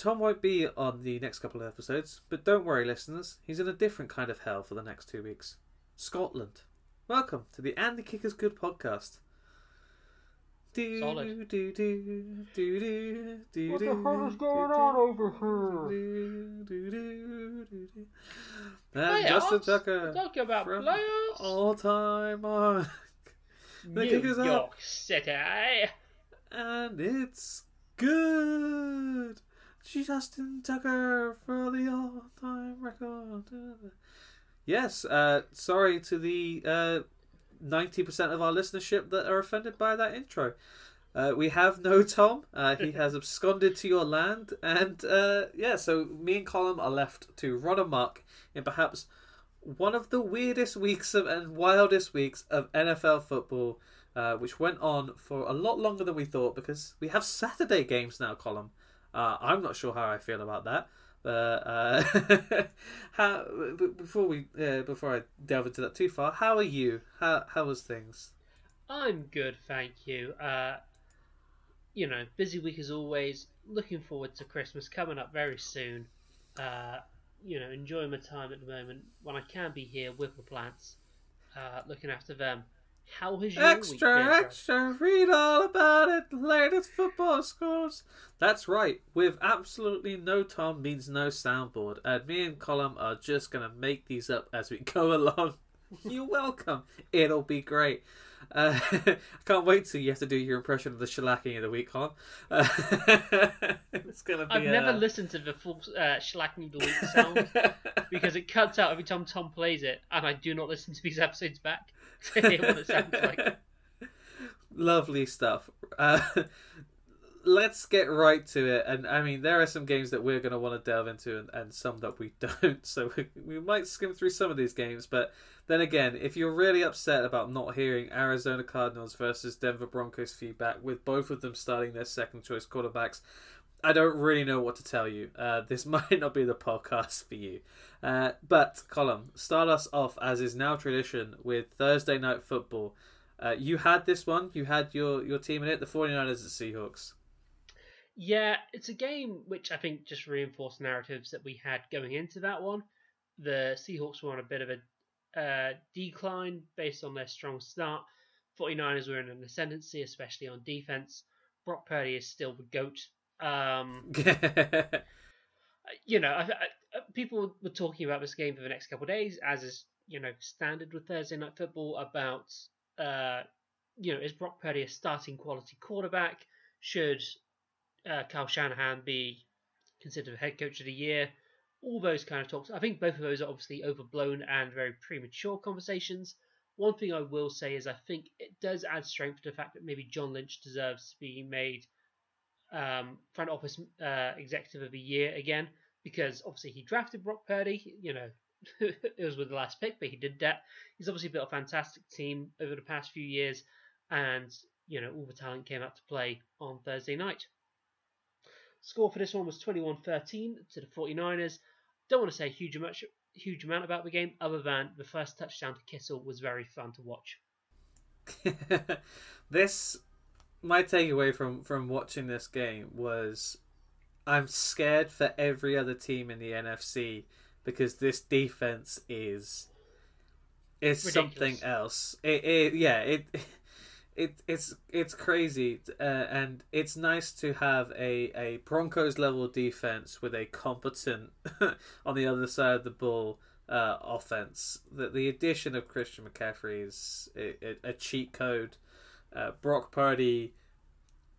Tom won't be on the next couple of episodes, but don't worry, listeners. He's in a different kind of hell for the next two weeks. Scotland. Welcome to the Andy Kickers Good podcast. Do, Solid. do, do, do, do, do, What the hell is going do, on over here? do, do, do, do, do. And Playoffs? Justin Tucker Talking about from playoffs. all time on, the New kickers up. York City. and it's good. Justin Tucker for the all-time record. Yes, uh, sorry to the uh, ninety percent of our listenership that are offended by that intro. Uh, we have no Tom. Uh, he has absconded to your land, and uh, yeah, so me and Colin are left to run amok in perhaps one of the weirdest weeks of and wildest weeks of NFL football, uh, which went on for a lot longer than we thought because we have Saturday games now, Colin. Uh, I'm not sure how I feel about that. But uh, how, before we uh, before I delve into that too far, how are you? How how was things? I'm good, thank you. Uh, you know, busy week as always. Looking forward to Christmas coming up very soon. Uh, you know, enjoying my time at the moment when I can be here with the plants, uh, looking after them. How has your week Extra, been? Fred? extra, read all about it. Latest football scores. That's right. With absolutely no Tom means no soundboard, and me and Colin are just gonna make these up as we go along. You're welcome. It'll be great. Uh, I can't wait till you have to do your impression of the shellacking of the week, Colin. Uh, it's gonna be. I've never uh, listened to the full uh, Schlacking the Week sound because it cuts out every time Tom plays it, and I do not listen to these episodes back to what it sounds like. Lovely stuff. Uh, let's get right to it. And I mean, there are some games that we're going to want to delve into, and, and some that we don't. So we, we might skim through some of these games. But then again, if you're really upset about not hearing Arizona Cardinals versus Denver Broncos feedback, with both of them starting their second choice quarterbacks, I don't really know what to tell you. Uh, this might not be the podcast for you. Uh, but, Colin, start us off, as is now tradition, with Thursday Night Football. Uh, you had this one. You had your, your team in it, the 49ers at Seahawks. Yeah, it's a game which I think just reinforced narratives that we had going into that one. The Seahawks were on a bit of a uh, decline based on their strong start. 49ers were in an ascendancy, especially on defense. Brock Purdy is still the GOAT. Um, you know, I, I, uh, people were talking about this game for the next couple of days, as is you know standard with Thursday night football. About uh, you know, is Brock Purdy a starting quality quarterback? Should uh, Kyle Shanahan be considered head coach of the year? All those kind of talks. I think both of those are obviously overblown and very premature conversations. One thing I will say is I think it does add strength to the fact that maybe John Lynch deserves to be made um, front office uh, executive of the year again because obviously he drafted Brock Purdy. You know, it was with the last pick, but he did that. He's obviously built a fantastic team over the past few years, and you know all the talent came out to play on Thursday night. Score for this one was 21-13 to the 49ers. Don't want to say huge amount, huge amount about the game, other than the first touchdown to Kittle was very fun to watch. this, my takeaway from, from watching this game was I'm scared for every other team in the NFC because this defense is is something else. It, it yeah it it it's it's crazy uh, and it's nice to have a a Broncos level defense with a competent on the other side of the ball uh, offense. That the addition of Christian McCaffrey is a, a, a cheat code. Uh, Brock Purdy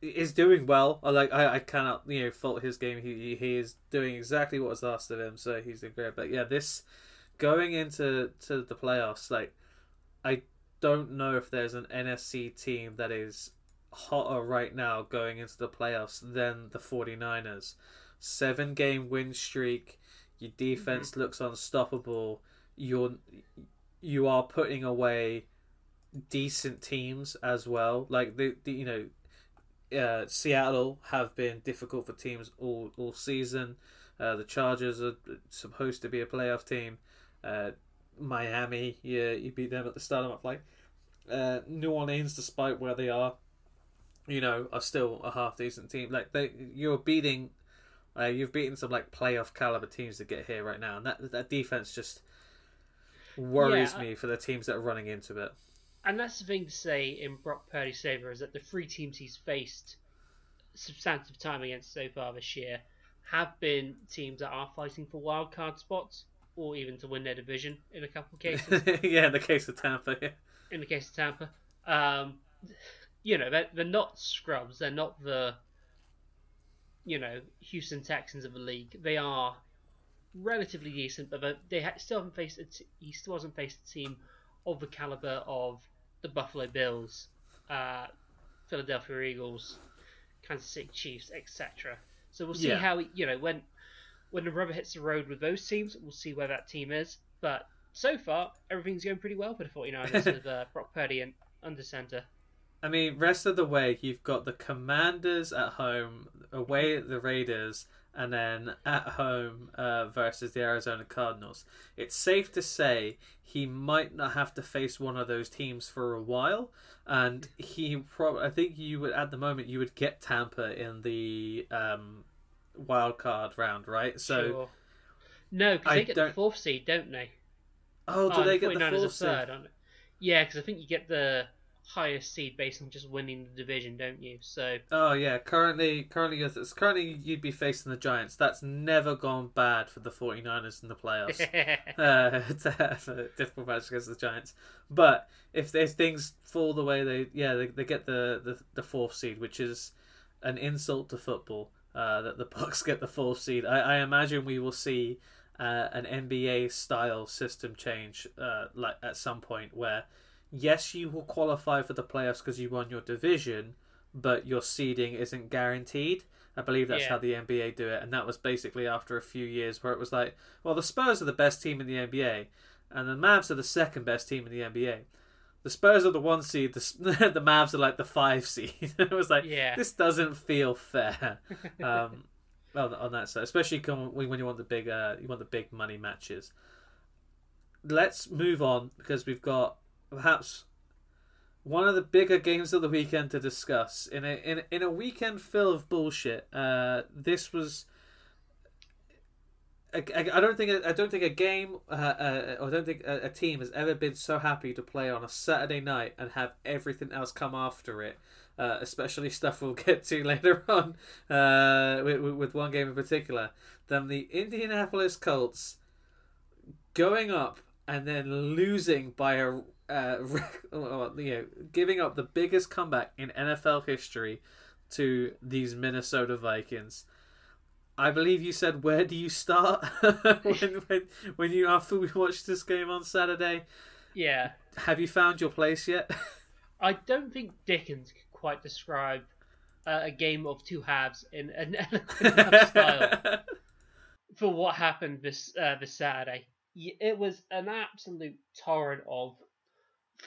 is doing well. I like I, I cannot you know fault his game. He he is doing exactly what was asked of him, so he's doing great. But yeah, this going into to the playoffs, like I don't know if there's an NFC team that is hotter right now going into the playoffs than the 49ers. Seven game win streak. Your defense looks unstoppable. You're you are putting away decent teams as well. Like the, the you know uh, Seattle have been difficult for teams all all season. Uh, the Chargers are supposed to be a playoff team. Uh, Miami, yeah, you beat them at the start of like uh, New Orleans, despite where they are, you know, are still a half decent team. Like they, you're beating Uh, you've beaten some like playoff caliber teams to get here right now, and that that defense just worries Yeah, I- me for the teams that are running into it. And that's the thing to say in Brock Purdy's favour is that the three teams he's faced substantive time against so far this year have been teams that are fighting for wild card spots or even to win their division in a couple of cases. yeah, in the case of Tampa, yeah. in the case of Tampa, um, you know they're, they're not scrubs. They're not the you know Houston Texans of the league. They are relatively decent, but they- still haven't faced. A t- he still hasn't faced a team of the caliber of the Buffalo Bills, uh, Philadelphia Eagles, Kansas City Chiefs, etc. So we'll see Yeah. how you know when when the rubber hits the road with those teams. We'll see where that team is, but. So far, everything's going pretty well for the 49ers with uh, Brock Purdy and under center. I mean, rest of the way, you've got the Commanders at home, away at the Raiders, and then at home uh, versus the Arizona Cardinals. It's safe to say he might not have to face one of those teams for a while, and he probably. I think you would at the moment you would get Tampa in the um, wild card round, right? So, Sure. No, because they get the don't- fourth seed, don't they? oh, do Oh, they get the 49ers are fourth seed? third, aren't they? Yeah, because I think you get the highest seed based on just winning the division, don't you? So Oh yeah, currently currently it's currently you'd be facing the Giants. That's never gone bad for the 49ers in the playoffs. uh, to have a difficult match against the Giants. But if there's things fall the way they yeah they, they get the, the the fourth seed, which is an insult to football. Uh, that the Bucs get the fourth seed. I, I imagine we will see uh, an NBA style system change uh, like at some point where yes you will qualify for the playoffs because you won your division, but your seeding isn't guaranteed. I believe that's Yeah. how the NBA do it, and that was basically after a few years where it was like, well, the Spurs are the best team in the NBA, and the Mavs are the second best team in the NBA. The Spurs are the one seed, the, the Mavs are like the five seed. it was like, Yeah. this doesn't feel fair. Um, well, on that side, especially when when you want the big, uh, you want the big money matches. Let's move on because we've got perhaps one of the bigger games of the weekend to discuss in a in, in a weekend full of bullshit. Uh, this was. I, I don't think I don't think a game uh, uh, I don't think a, a team has ever been so happy to play on a Saturday night and have everything else come after it. Uh, especially stuff we'll get to later on uh, with, with one game in particular, than the Indianapolis Colts going up and then losing by a uh, you know giving up the biggest comeback in NFL history to these Minnesota Vikings. I believe you said, "Where do you start?" when, when when you after we watched this game on Saturday, yeah, have you found your place yet? I don't think Dickens could quite describe uh, a game of two halves in an eloquent style for what happened this uh, this Saturday. It was an absolute torrent of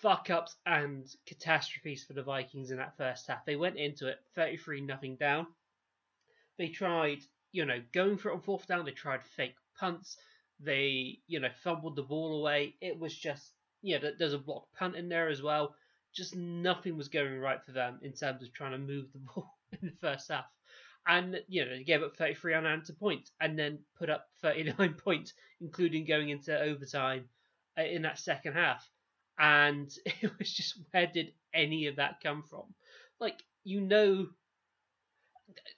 fuck ups and catastrophes for the Vikings in that first half. They went into it 33 nothing down. They tried, you know, going for it on fourth down. They tried fake punts. They, you know, fumbled the ball away. It was just, yeah, there- there's a blocked punt in there as well. Just nothing was going right for them in terms of trying to move the ball in the first half. And, you know, they gave up 33 unanswered points and then put up 39 points, including going into overtime uh, in that second half. And it was just, where did any of that come from? Like, you know,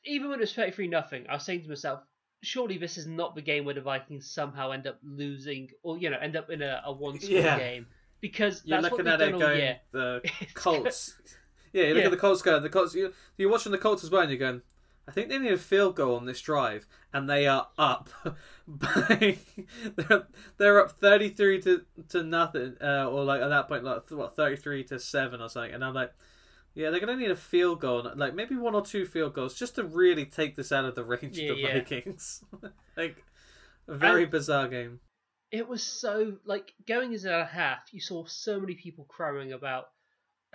even when it was 33 nothing, I was saying to myself, surely this is not the game where the Vikings somehow end up losing or, you know, end up in a, a one score Yeah. game. Because You're that's what looking at it going year. the Colts. Yeah, you look Yeah. at the Colts going. The Colts. You, you're watching the Colts as well, and you're going. I think they need a field goal on this drive, and they are up by they're, they're up thirty three to to nothing, uh, or like at that point like what thirty three to seven or something, and I'm like, yeah, they're gonna need a field goal, like maybe one or two field goals, just to really take this out of the range Yeah, of the yeah. Vikings. like a very And- bizarre game. it was so like going into a half you saw so many people crowing about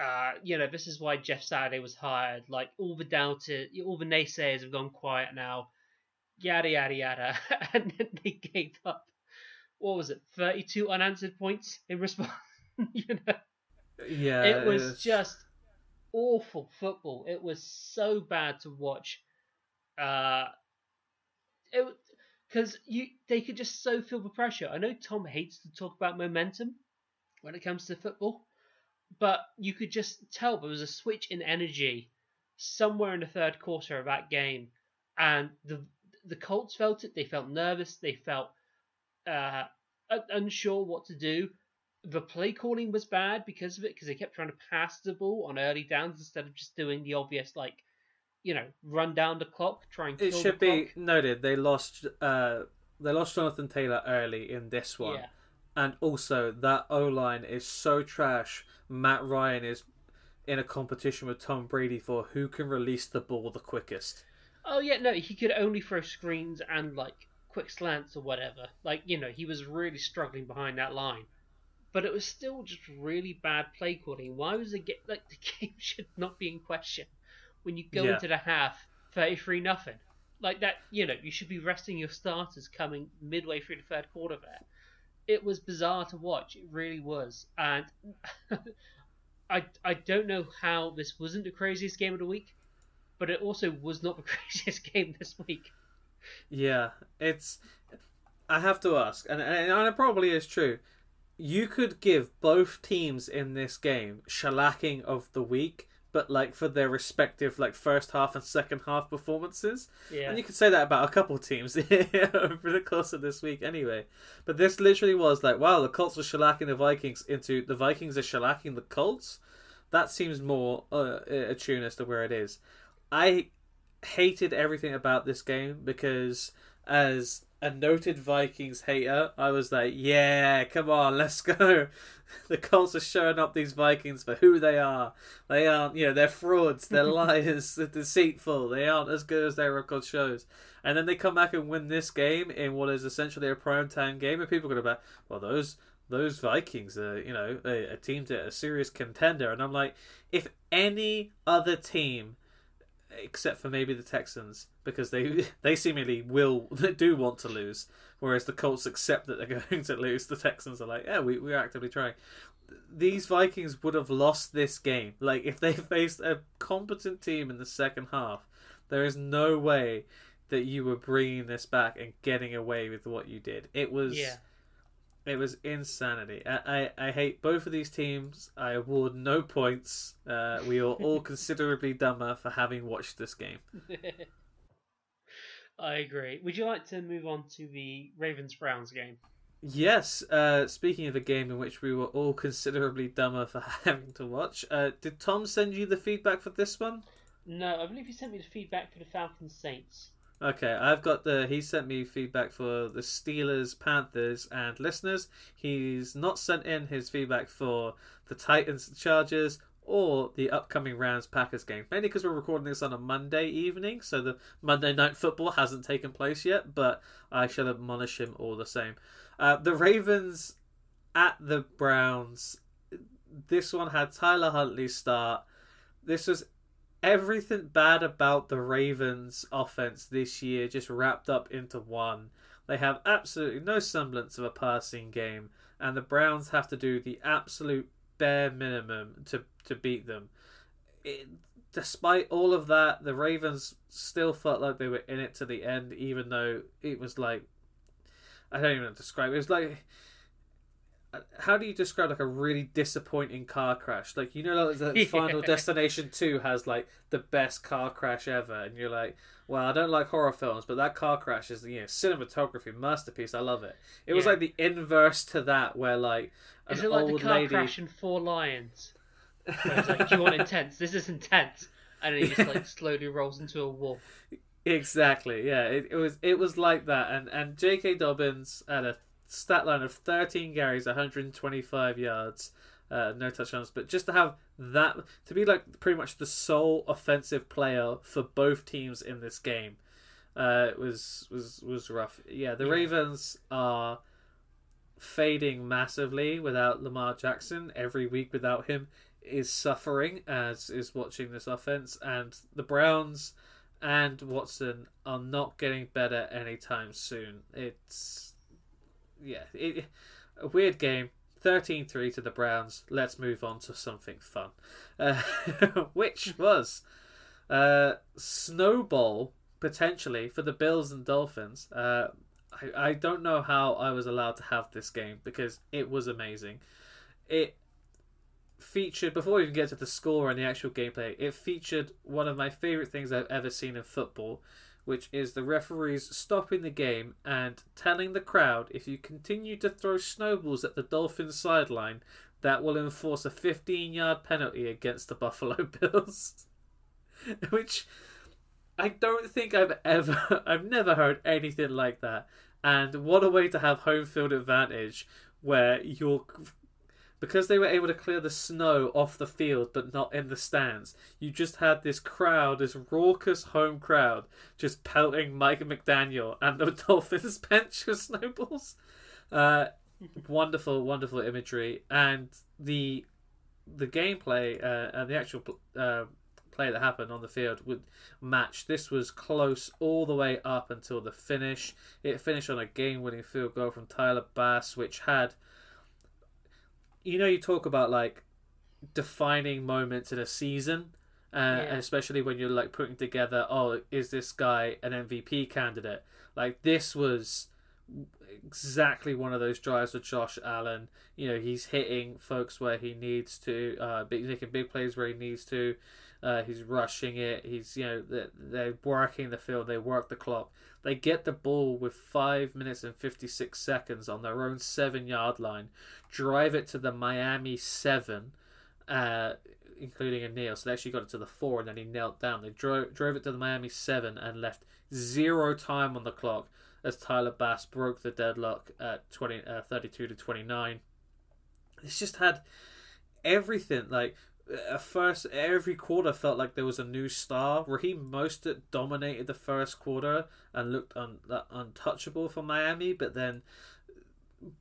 uh you know this is why jeff saturday was hired like all the doubters all the naysayers have gone quiet now yada yada yada and then they gave up what was it 32 unanswered points in response you know Yeah, it was it's- just awful football. It was so bad to watch. Uh, it because you they could just so feel the pressure. I know Tom hates to talk about momentum when it comes to football, but you could just tell there was a switch in energy somewhere in the third quarter of that game, and the the Colts felt it. They felt nervous. They felt uh, unsure what to do. The play calling was bad because of it, because they kept trying to pass the ball on early downs instead of just doing the obvious, like, you know, run down the clock, trying. It should be noted they lost. Uh, they lost Jonathan Taylor early in this one, Yeah. And also that O line is so trash. Matt Ryan is in a competition with Tom Brady for who can release the ball the quickest. Oh yeah, no, he could only throw screens and like quick slants or whatever. Like you know, he was really struggling behind that line, but it was still just really bad play calling. Why was the game like the game should not be in question when you go Yeah. into the half thirty three nothing like that? You know, you should be resting your starters coming midway through the third quarter. There, it was bizarre to watch. It really was, and I I don't know how this wasn't the craziest game of the week but it also was not the craziest game this week. Yeah, it's. I have to ask, and, and it probably is true. You could give both teams in this game shellacking of the week, but like for their respective like first half and second half performances. Yeah. And you could say that about a couple teams over the course of this week anyway. But this literally was like, wow, the Colts are shellacking the Vikings into the Vikings are shellacking the Colts. That seems more uh, attuned as to where it is. I hated everything about this game because as a noted Vikings hater, I was like, yeah, come on, let's go. The Colts are showing up these Vikings for who they are. They aren't, you know, they're frauds, they're liars, they're deceitful, they aren't as good as their record shows. And then they come back and win this game in what is essentially a primetime game, and people are going to be, well, those those Vikings are, you know, a, a team to a serious contender. And I'm like, if any other team except for maybe the Texans because they they seemingly will do want to lose, whereas the Colts accept that they're going to lose. The Texans are like, yeah, we we're actively trying. These Vikings would have lost this game. Like if they faced a competent team in the second half, there is no way that you were bringing this back and getting away with what you did. It was Yeah. It was insanity. I, I, I hate both of these teams. I award no points. Uh, we are all considerably dumber for having watched this game. I agree. Would you like to move on to the Ravens Browns game? Yes, uh, speaking of a game in which we were all considerably dumber for having to watch, uh, did Tom send you the feedback for this one? No, I believe he sent me the feedback for the Falcons Saints. Okay, I've got the. He sent me feedback for the Steelers, Panthers, and listeners. He's not sent in his feedback for the Titans, Chargers, or the upcoming Rams Packers game. Mainly because we're recording this on a Monday evening, so the Monday night football hasn't taken place yet. But I shall admonish him all the same. Uh, the Ravens at the Browns. This one had Tyler Huntley start. This was everything bad about the Ravens offense this year just wrapped up into one. They have absolutely no semblance of a passing game, and the Browns have to do the absolute bare minimum to to beat them. It, despite all of that, the Ravens still felt like they were in it to the end, even though it was like I don't even describe it. It was like how do you describe like a really disappointing car crash? Like you know, like the Yeah. Final Destination Two has like the best car crash ever, and you're like, well, I don't like horror films, but that car crash is you know cinematography masterpiece. I love it. It was like the inverse to that, where like an Is it like the car lady. crash in Four Lions? Where it's like, do you want intense? This is intense. And he just like slowly rolls into a wall. Exactly. Yeah. It, it was it was like that, and and J.K. Dobbins had a stat line of 13 carries, 125 yards, uh, no touchdowns. But just to have that to be like pretty much the sole offensive player for both teams in this game, uh, it was was was rough. Yeah. The Yeah. Ravens are fading massively without Lamar Jackson. Every week without him is suffering, as is watching this offense, and the Browns and Watson are not getting better anytime soon. It's yeah, it, a weird game. 13-3 to the Browns. Let's move on to something fun, uh, which was uh, Snowball potentially for the Bills and Dolphins. Uh, I, I don't know how I was allowed to have this game because it was amazing. It featured before we even get to the score and the actual gameplay. It featured one of my favorite things I've ever seen in football, which is the referees stopping the game and telling the crowd if you continue to throw snowballs at the Dolphins sideline, that will enforce a 15 yard penalty against the Buffalo Bills. which I don't think I've ever, I've never heard anything like that. And what a way to have home field advantage where you're because they were able to clear the snow off the field but not in the stands, you just had this crowd, this raucous home crowd, just pelting Mike McDaniel and the Dolphins bench with snowballs. Uh, wonderful, wonderful imagery, and the the gameplay uh, and the actual uh, play that happened on the field would match. This was close all the way up until the finish. It finished on a game-winning field goal from Tyler Bass, which had you know, you talk about like defining moments in a season, uh, yeah. especially when you're like putting together, oh, is this guy an MVP candidate? Like this was exactly one of those drives with Josh Allen. You know, he's hitting folks where he needs to, uh, making big plays where he needs to. Uh, he's rushing it. He's you know they're, they're working the field. They work the clock. They get the ball with five minutes and fifty six seconds on their own seven yard line, drive it to the Miami seven, uh, including a kneel. So they actually got it to the four, and then he knelt down. They drove drove it to the Miami seven and left zero time on the clock as Tyler Bass broke the deadlock at 20, uh, 32 to 29. It's just had everything. Like, at first, every quarter felt like there was a new star. Raheem Mostert dominated the first quarter and looked un- untouchable for Miami, but then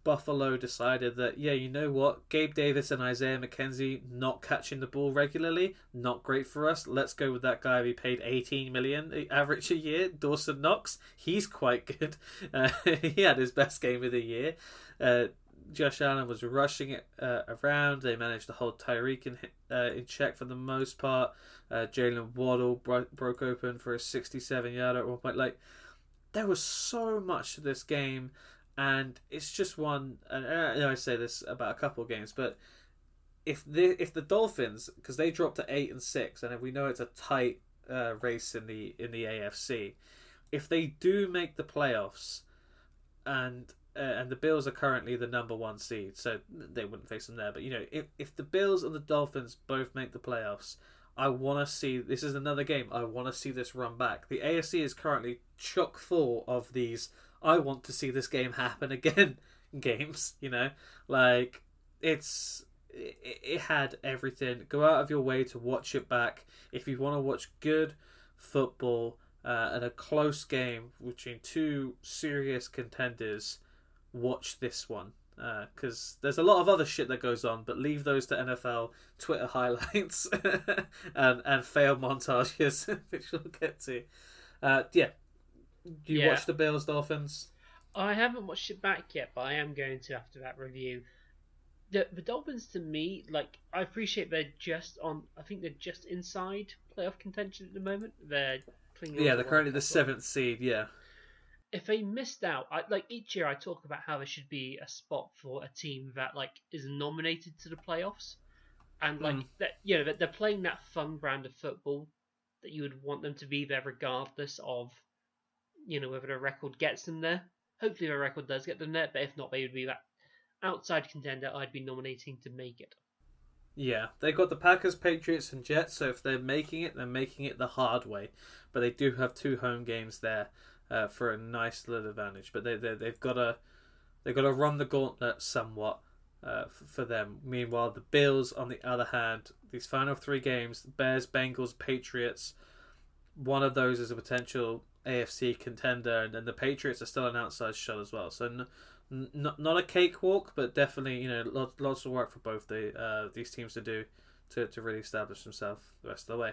Buffalo decided that, yeah, you know what? Gabe Davis and Isaiah McKenzie not catching the ball regularly, not great for us. Let's go with that guy we paid 18 million average a year, Dawson Knox. He's quite good. Uh, he had his best game of the year. Uh, Josh Allen was rushing it uh, around. They managed to hold Tyreek in, uh, in check for the most part. Uh, Jaylen Waddle bro- broke open for a 67 yarder at one point. Like, there was so much to this game and it's just one. And I know I say this about a couple of games, but if the if the Dolphins because they dropped to eight and six, and we know it's a tight uh, race in the in the AFC, if they do make the playoffs, and uh, and the Bills are currently the number one seed, so they wouldn't face them there. But you know, if if the Bills and the Dolphins both make the playoffs, I want to see. This is another game. I want to see this run back. The AFC is currently chock full of these I want to see this game happen again. games, you know, like it's it, it had everything. Go out of your way to watch it back if you want to watch good football uh, and a close game between two serious contenders. Watch this one because uh, there's a lot of other shit that goes on, but leave those to NFL Twitter highlights and and fail montages, which we'll get to. Uh, yeah, do you yeah. watch the Bills Dolphins? I haven't watched it back yet, but I am going to after that review. The the Dolphins to me, like I appreciate they're just on. I think they're just inside playoff contention at the moment. They're yeah, they're currently the seventh seed. Yeah. If they missed out, I, like each year, I talk about how there should be a spot for a team that like is nominated to the playoffs, and like mm. that, you know, that they're playing that fun brand of football that you would want them to be there regardless of you know, whether a record gets them there. Hopefully, a record does get them there, but if not, they would be that outside contender I'd be nominating to make it. Yeah, they've got the Packers, Patriots, and Jets. So if they're making it, they're making it the hard way. But they do have two home games there uh, for a nice little advantage. But they, they they've got to they've got to run the gauntlet somewhat uh, for them. Meanwhile, the Bills, on the other hand, these final three games: Bears, Bengals, Patriots. One of those is a potential AFC contender, and, the Patriots are still an outside shot as well. So n- n- not a cakewalk, but definitely you know lots, lots of work for both the uh, these teams to do to, to really establish themselves the rest of the way.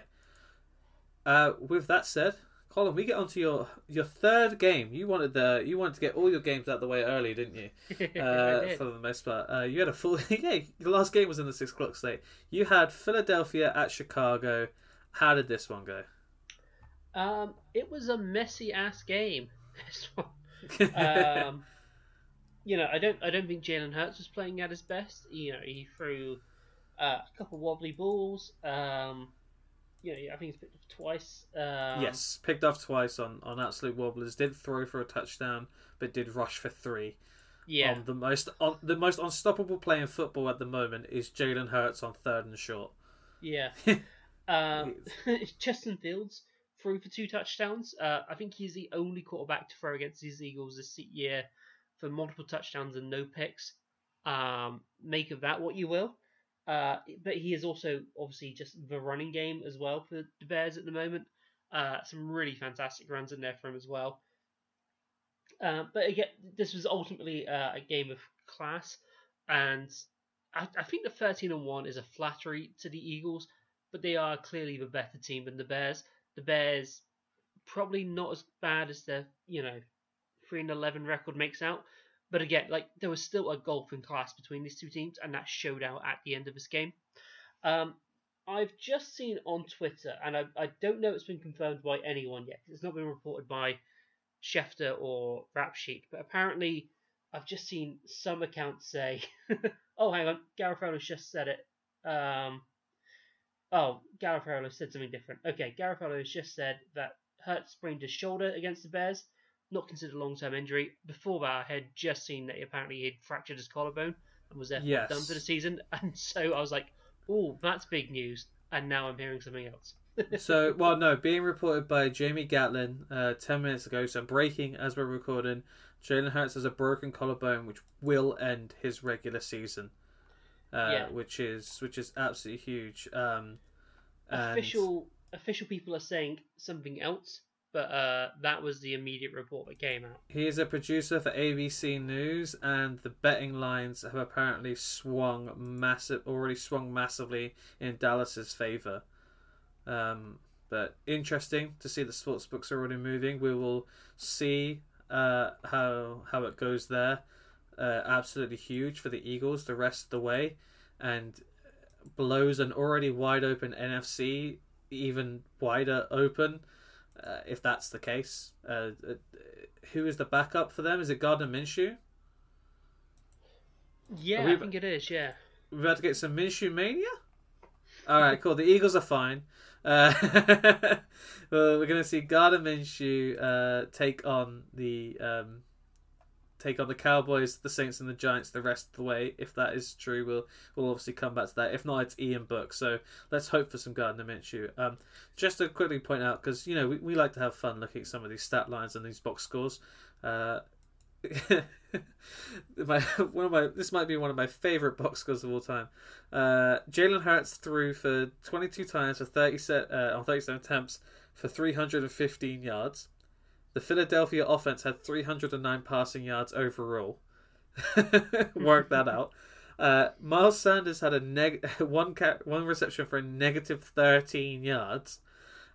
Uh, with that said, Colin, we get onto your your third game. You wanted the you wanted to get all your games out of the way early, didn't you? Uh, for the most part, uh, you had a full. yeah, the last game was in the six o'clock slate. You had Philadelphia at Chicago. How did this one go? Um, it was a messy ass game. This one. um, you know, I don't, I don't think Jalen Hurts was playing at his best. You know, he threw uh, a couple wobbly balls. Um, you know, I think he's picked off twice. Um, yes, picked off twice on on absolute wobblers. Did throw for a touchdown, but did rush for three. Yeah. On the most on the most unstoppable play in football at the moment is Jalen Hurts on third and short. Yeah. um, Justin Fields threw for two touchdowns. Uh, I think he's the only quarterback to throw against these Eagles this year for multiple touchdowns and no picks. Um, make of that what you will. Uh, but he is also obviously just the running game as well for the Bears at the moment. Uh, some really fantastic runs in there for him as well. Uh, but again, this was ultimately uh, a game of class, and I, I think the 13 and 1 is a flattery to the Eagles, but they are clearly the better team than the Bears. The Bears probably not as bad as their, you know, 3 and 11 record makes out. But again, like there was still a gulf in class between these two teams, and that showed out at the end of this game. Um, I've just seen on Twitter, and I, I don't know it's been confirmed by anyone yet. It's not been reported by Schefter or Rap Sheet, but apparently I've just seen some accounts say, "Oh, hang on, Garafolo's just said it." Um, oh, Garafolo said something different. Okay, Garafolo has just said that Hurt sprained his shoulder against the Bears, not considered a long-term injury. Before that, I had just seen that apparently he'd fractured his collarbone and was therefore Yes. done for the season, and so I was like, "Oh, that's big news." And now I'm hearing something else. so, well, no, being reported by Jamie Gatlin uh, 10 minutes ago, so breaking as we're recording, Jalen Hurts has a broken collarbone, which will end his regular season. Uh, Yeah. which is which is absolutely huge. Um, and- official official people are saying something else, but uh, that was the immediate report that came out. He is a producer for ABC News, and the betting lines have apparently swung massive, already swung massively in Dallas's favor. Um, but interesting to see the sports books are already moving. We will see uh, how how it goes there. Uh, absolutely huge for the Eagles the rest of the way, and blows an already wide open NFC even wider open. Uh, if that's the case, uh, uh, who is the backup for them? Is it Gardner Minshew? Yeah, we- I think it is. Yeah, We're about to get some Minshew mania. All right, cool. The Eagles are fine. Uh, well, we're going to see Gardner Minshew uh, take on the um, take on the Cowboys, the Saints, and the Giants the rest of the way. If that is true, we'll we'll obviously come back to that. If not, it's Ian Book. So let's hope for some Gardner Minshew. Um, just to quickly point out, because you know we, we like to have fun looking at some of these stat lines and these box scores. Uh, my one of my this might be one of my favorite box scores of all time. Uh, Jalen Hurts threw for 22 times for 30 set, uh, on 37 attempts for 315 yards. The Philadelphia offense had 309 passing yards overall. Work that out. Uh, Miles Sanders had a neg- one ca- one reception for a negative 13 yards.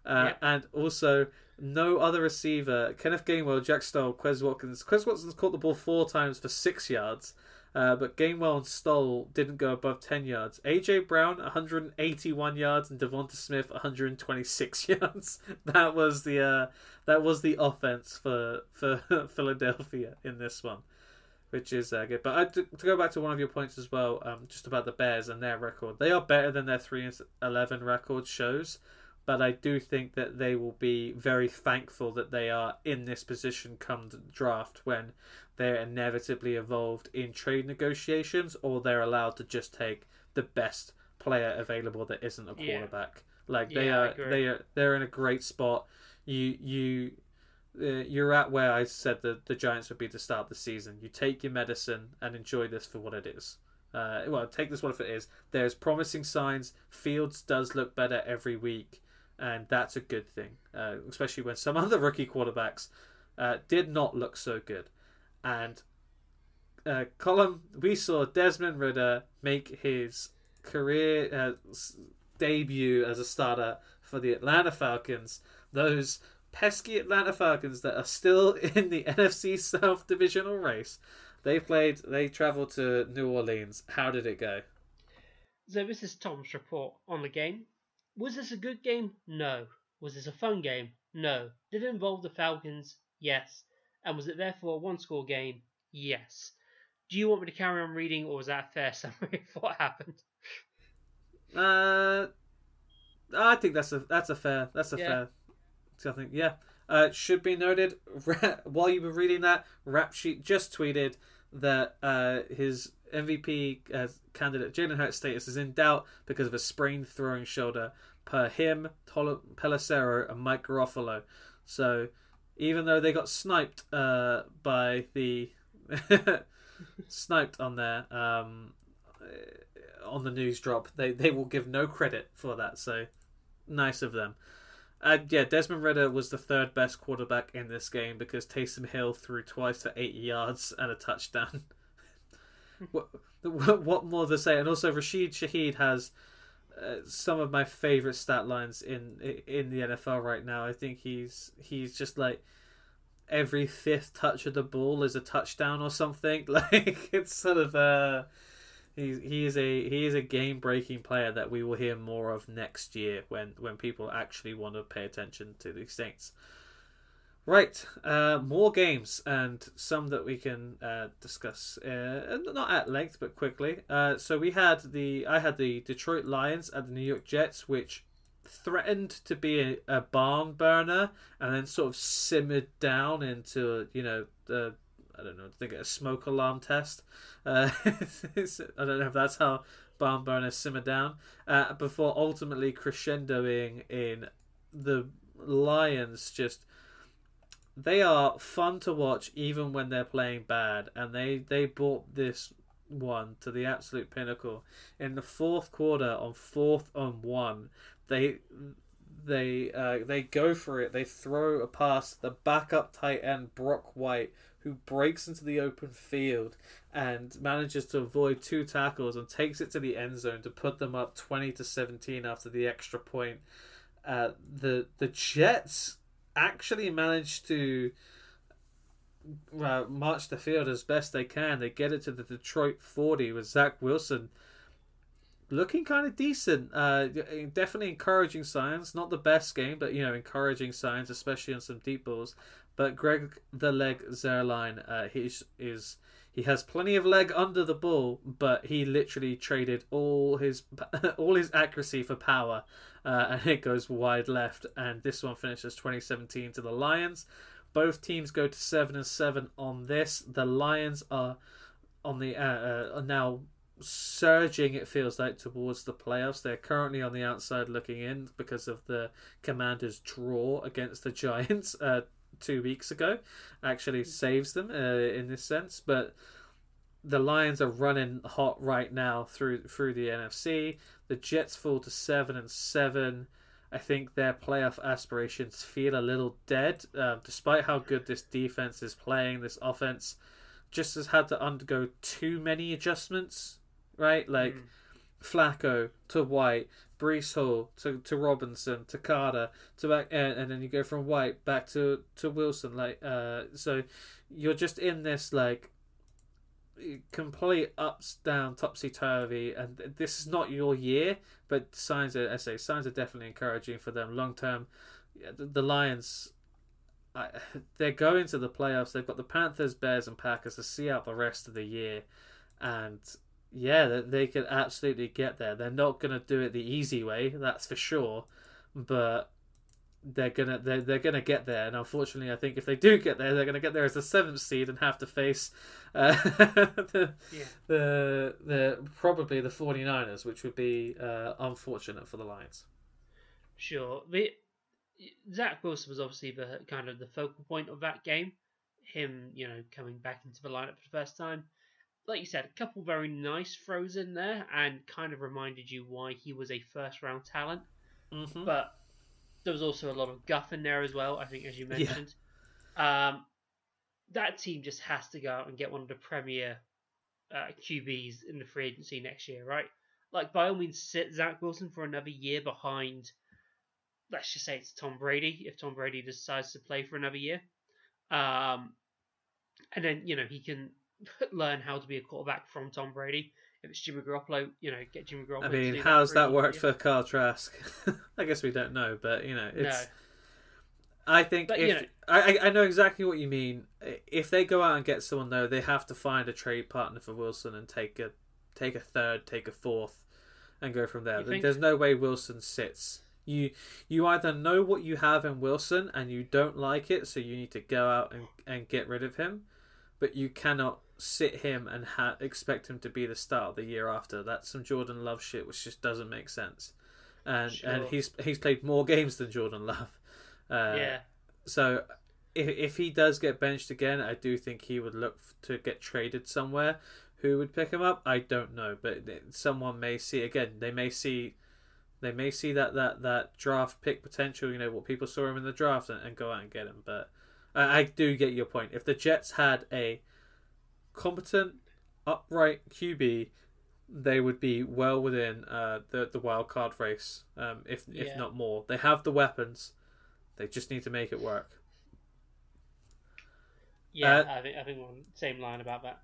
Uh, Yeah. And also, no other receiver, Kenneth Gainwell, Jack Stoll, Quez Watkins. Quez Watkins caught the ball four times for six yards, uh, but Gainwell and Stoll didn't go above 10 yards. A.J. Brown, 181 yards, and Devonta Smith, 126 yards. That was the uh, that was the offense for, for Philadelphia in this one. Which is uh, good, but I, to, to go back to one of your points as well, um, just about the Bears and their record, they are better than their three and eleven record shows but I do think that they will be very thankful that they are in this position come the draft when they're inevitably involved in trade negotiations or they're allowed to just take the best player available that isn't a Yeah. quarterback. Like they yeah, are, they are, they're in a great spot. You, you, uh, you're at where I said that the Giants would be to start the season. You take your medicine and enjoy this for what it is. Uh, well, take this one what it is. There's promising signs. Fields does look better every week and that's a good thing, uh, especially when some other rookie quarterbacks uh, did not look so good. And uh, Colin, we saw Desmond Ridder make his career uh, debut as a starter for the Atlanta Falcons. Those pesky Atlanta Falcons that are still in the NFC South divisional race. They played. They traveled to New Orleans. How did it go? So this is Tom's report on the game. Was this a good game? No. Was this a fun game? No. Did it involve the Falcons? Yes. And was it therefore a one score game? Yes. Do you want me to carry on reading, or was that a fair summary of what happened? Uh, I think that's a that's a fair that's a Yeah. fair. So I think yeah. Uh, should be noted while you were reading that, Rap Sheet just tweeted that uh, his MVP uh, candidate Jalen Hurts status is in doubt because of a sprained throwing shoulder. Per him, Tolo- Pelissero, and Mike Garafolo. So even though they got sniped uh, by the sniped on there um, uh, on the news drop, they they will give no credit for that. So nice of them. And yeah, Desmond Ridder was the third best quarterback in this game because Taysom Hill threw twice for 80 yards and a touchdown. what, what more to say? And also Rashid Shaheed has uh, some of my favorite stat lines in in the NFL right now. I think he's he's just like every fifth touch of the ball is a touchdown or something. Like it's sort of uh he he is a he is a game breaking player that we will hear more of next year when when people actually want to pay attention to these things. Right, uh, more games and some that we can uh, discuss, uh, not at length but quickly. Uh, so we had the I had the Detroit Lions and the New York Jets, which threatened to be a, a barn burner and then sort of simmered down into you know the I don't know, I think a smoke alarm test. Uh, I don't know if that's how barn burners simmer down uh, before ultimately crescendoing in the Lions just they are fun to watch even when they're playing bad and they they brought this one to the absolute pinnacle. In the fourth quarter on fourth on one they they uh, they go for it. They throw a pass the backup tight end Brock Wright who breaks into the open field and manages to avoid two tackles and takes it to the end zone to put them up 20 to 17 after the extra point. Uh, the the Jets actually managed to uh, march the field as best they can. They get it to the Detroit 40 with Zach Wilson looking kind of decent. Uh, definitely encouraging signs. Not the best game, but you know, encouraging signs, especially on some deep balls. But Greg the Leg Zuerlein, uh, he's is he has plenty of leg under the ball, but he literally traded all his all his accuracy for power, uh, and it goes wide left. And this one finishes 2017 to the Lions. Both teams go to seven and seven on this. The Lions are on the uh, uh, are now surging. It feels like towards the playoffs. They're currently on the outside looking in because of the Commanders' draw against the Giants uh, two weeks ago. Actually saves them uh, in this sense, but the Lions are running hot right now through through the NFC. The Jets fall to seven and seven. I think their playoff aspirations feel a little dead, uh, despite how good this defense is playing. This offense just has had to undergo too many adjustments, right? Like Mm. Flacco to White, Breece Hall to, to Robinson to Carter to back, and, and then you go from White back to to Wilson. Like, uh, so you're just in this like complete ups down topsy turvy, and this is not your year. But signs are, I say, signs are definitely encouraging for them long term. The, Lions. I, they're going to the playoffs. They've got the Panthers, Bears, and Packers to see out the rest of the year, and yeah, they, they could absolutely get there. They're not going to do it the easy way, that's for sure, but they're gonna they're, they're gonna get there. And unfortunately, I think if they do get there, they're gonna get there as the seventh seed and have to face uh, the, Yeah. the the probably the 49ers, which would be uh, unfortunate for the Lions. Sure. The Zach Wilson was obviously the kind of the focal point of that game. Him, you know, coming back into the lineup for the first time. Like you said, a couple very nice throws in there, and kind of reminded you why he was a first round talent. Mm-hmm. But there was also a lot of guff in there as well. I think, as you mentioned, um, that team just has to go out and get one of the premier uh, QBs in the free agency next year, right? Like, by all means, sit Zach Wilson for another year behind. Let's just say it's Tom Brady if Tom Brady decides to play for another year, um, and then you know he can learn how to be a quarterback from Tom Brady. If it's Jimmy Garoppolo, you know, get Jimmy Garoppolo. I mean, how's that a worked for Kyle Trask? I guess we don't know, but you know, it's I think But, you if know- I, I I know exactly what you mean. If they go out and get someone though, they have to find a trade partner for Wilson and take a take a third, take a fourth, and go from there. There's no way Wilson sits. You you either know what you have in Wilson and you don't like it, so you need to go out and, and get rid of him, but you cannot sit him and ha- expect him to be the start of the year after. That's some Jordan Love shit, which just doesn't make sense. And and he's he's played more games than Jordan Love. Uh, yeah, so if, if he does get benched again, I do think he would look f- to get traded somewhere. Who would pick him up? I don't know, but someone may see again. They may see, they may see that that that draft pick potential. You know what people saw him in the draft and, and go out and get him. But I, I do get your point. If the Jets had a competent, upright QB, they would be well within uh, the the wild card race. Um, if if not more, they have the weapons. They just need to make it work. yeah. Uh, I think I think we're on the same line about that.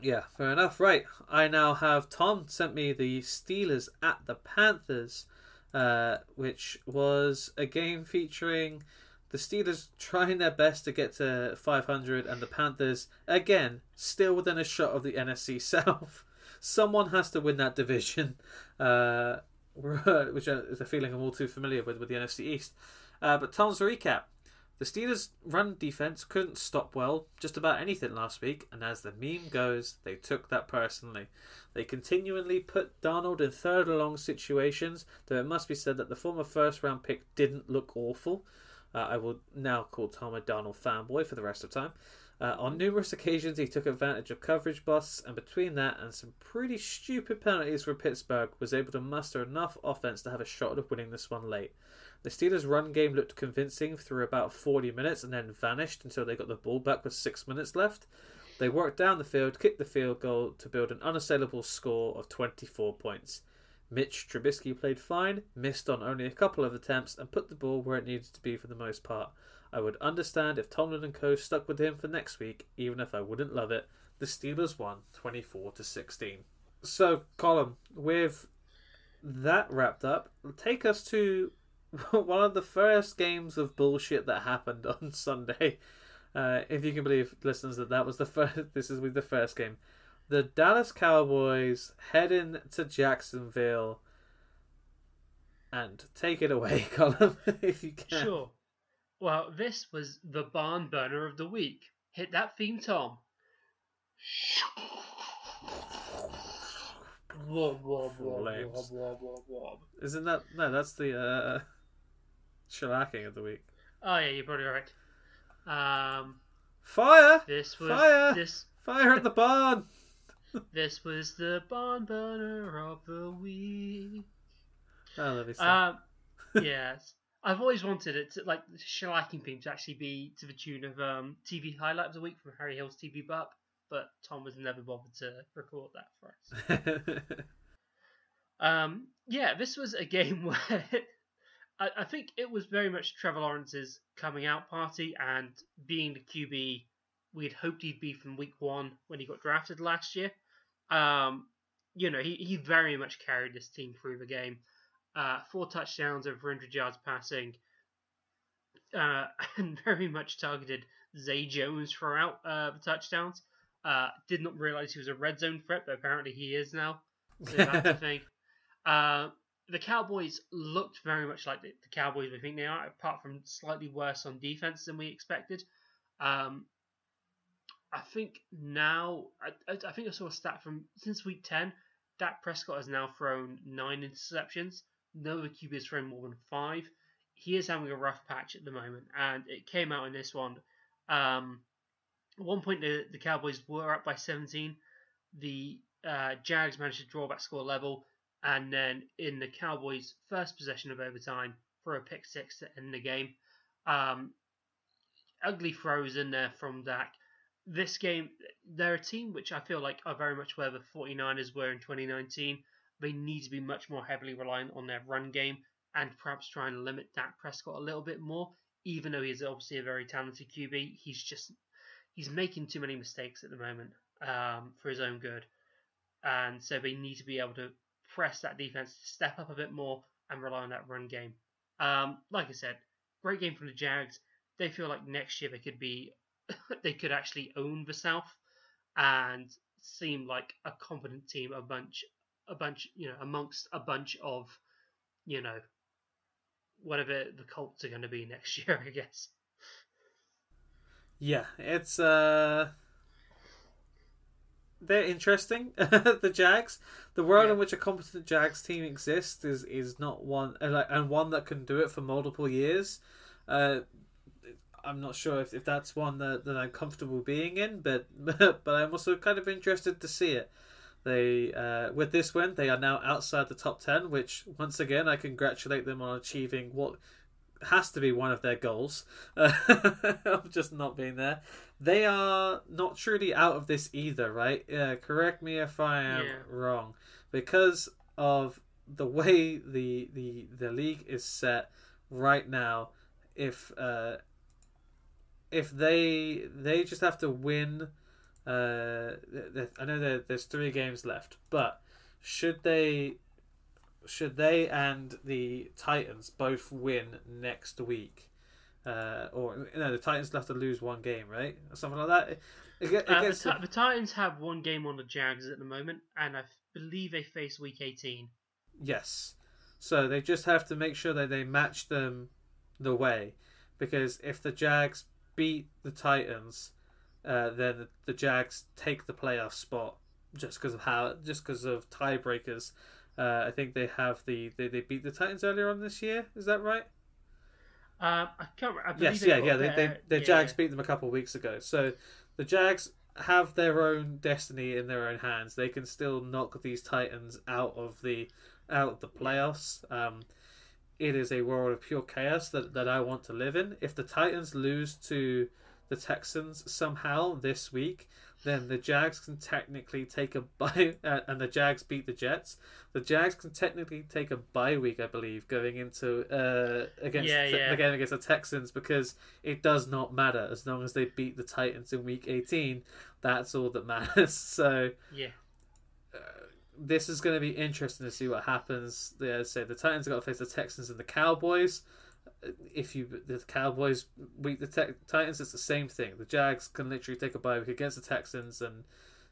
Yeah, fair enough. Right, I now have Tom sent me the Steelers at the Panthers, uh, which was a game featuring the Steelers trying their best to get to 500, and the Panthers again still within a shot of the NFC South. Someone has to win that division, uh, which is a feeling I'm all too familiar with with the NFC East. Uh, but Tom's recap. The Steelers' run defense couldn't stop well just about anything last week, and as the meme goes, they took that personally. They continually put Darnold in third and long situations, though it must be said that the former first round pick didn't look awful. Uh, I will now call Tom a fanboy for the rest of time. Uh, on numerous occasions, he took advantage of coverage busts, and between that and some pretty stupid penalties for Pittsburgh, was able to muster enough offense to have a shot of winning this one late. The Steelers' run game looked convincing through about 40 minutes and then vanished until they got the ball back with six minutes left. They worked down the field, kicked the field goal to build an unassailable score of 24 points. Mitch Trubisky played fine, missed on only a couple of attempts, and put the ball where it needed to be for the most part. I would understand if Tomlin and co stuck with him for next week, even if I wouldn't love it. The Steelers won 24 to 16. So, Colin, with that wrapped up, take us to one of the first games of bullshit that happened on Sunday. Uh, if you can believe, listeners, that that was the first. This is with the first game. The Dallas Cowboys head in to Jacksonville and take it away, Colin, if you can. Sure. Well, this was the barn burner of the week. Hit that theme, Tom. Wob, wob, wob. Isn't that no? That's the uh, shellacking of the week. Oh yeah, you're probably right. Um, Fire! this was Fire! this Fire at the barn! This was the barn burner of the week. I love stuff. Um, yes, I've always wanted it to like the shellacking theme to actually be to the tune of um, TV highlight of the week from Harry Hill's TV Burp, but Tom was never bothered to record that for us. Um, yeah, this was a game where I, I think it was very much Trevor Lawrence's coming out party and being the QB we had hoped he'd be from week one when he got drafted last year. Um, you know, he, he very much carried this team through the game. Uh, four touchdowns, over 100 yards passing, uh, and very much targeted Zay Jones throughout uh, the touchdowns. Uh, did not realize he was a red zone threat, but apparently he is now. So that's the thing. Uh, the Cowboys looked very much like the, the Cowboys we think they are, apart from slightly worse on defense than we expected. Um, I think now, I, I think I saw a stat from since week 10, Dak Prescott has now thrown nine interceptions. No other QB has thrown more than five. He is having a rough patch at the moment, and it came out in this one. Um, at one point, the, the Cowboys were up by 17. The uh, Jags managed to draw back score level, and then in the Cowboys' first possession of overtime, for a pick six to end the game. Um, ugly throws in there from Dak. This game, they're a team which I feel like are very much where the 49ers were in 2019. They need to be much more heavily reliant on their run game and perhaps try and limit Dak Prescott a little bit more. Even though he's obviously a very talented QB, he's just he's making too many mistakes at the moment um, for his own good, and so they need to be able to press that defense to step up a bit more and rely on that run game. Um, like I said, great game from the Jags. they feel like next year they could be, they could actually own the South, and seem like a competent team, a bunch, a bunch, you know, amongst a bunch of, you know, whatever the Colts are going to be next year, I guess. Yeah, it's uh they're interesting. the Jags, the world Yeah. in which a competent Jags team exists is is not one and like and one that can do it for multiple years. Uh, I'm not sure if, if that's one that, that I'm comfortable being in, but but I'm also kind of interested to see it. They uh, with this win, they are now outside the top ten, which once again I congratulate them on achieving what has to be one of their goals uh, of just not being there. They are not truly out of this either, right? Uh, correct me if I am Yeah. wrong, because of the way the the the league is set right now. If uh, if they they just have to win, uh, th- th- I know there, there's three games left, but should they should they and the Titans both win next week, uh, or no, the Titans have to lose one game, right, or something like that. It Uh, the, Ti- the Titans have one game on the Jags at the moment, and I believe they face Week 18. Yes. So they just have to make sure that they match them the way. Because if the Jags beat the Titans, uh, then the, the Jags take the playoff spot just because of how just because of tiebreakers. Uh, I think they have the they, they beat the Titans earlier on this year. Is that right? Um, I can't. I believe Yes, yeah, yeah. they, the yeah, Jags beat them a couple of weeks ago. So the Jags have their own destiny in their own hands. They can still knock these Titans out of the out of the playoffs. Um, it is a world of pure chaos that, that I want to live in. If the Titans lose to the Texans somehow this week, then the Jags can technically take a bye, uh, and the Jags beat the Jets. The Jags can technically take a bye week, I believe, going into uh, against Yeah, yeah. again against the Texans because it does not matter as long as they beat the Titans in Week 18. That's all that matters. So Yeah. This is going to be interesting to see what happens. They say the Titans have got to face the Texans and the Cowboys. If you the Cowboys beat the te- Titans, it's the same thing. The Jags can literally take a bye week against the Texans, and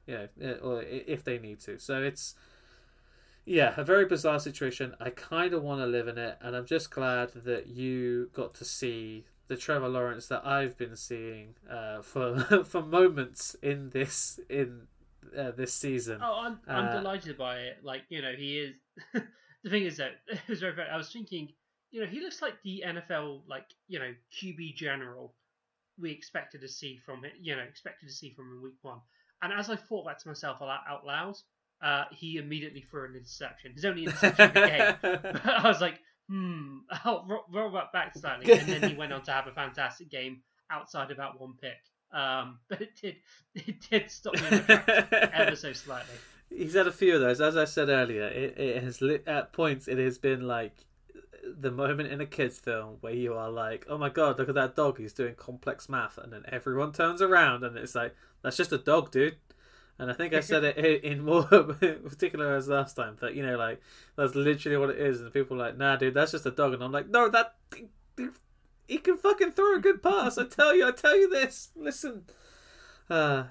you know, eh, or if they need to. So it's yeah, a very bizarre situation. I kind of want to live in it, and I'm just glad that you got to see the Trevor Lawrence that I've been seeing uh, for for moments in this in uh, this season. Oh, I'm I'm Uh, delighted by it. Like you know, he is. the thing is that it was very. funny. I was thinking, you know, he looks like the NFL, like you know, QB general we expected to see from it. You know, expected to see from him week one. And as I thought that to myself out out loud, uh, he immediately threw an interception. His only interception of the game. But I was like, hmm, I'll ro- roll that back slightly. And then he went on to have a fantastic game outside of that one pick. Um, but it did, it did stop me ever so slightly. He's had a few of those. As I said earlier, it, it has lit, at points it has been like the moment in a kids film where you are like, "Oh my god, look at that dog! He's doing complex math," and then everyone turns around and it's like, "That's just a dog, dude." And I think I said it in more particular as last time, but you know, like that's literally what it is. And people are like, "Nah, dude, that's just a dog," and I'm like, "No, that he can fucking throw a good pass. I tell you, I tell you this. Listen." Uh,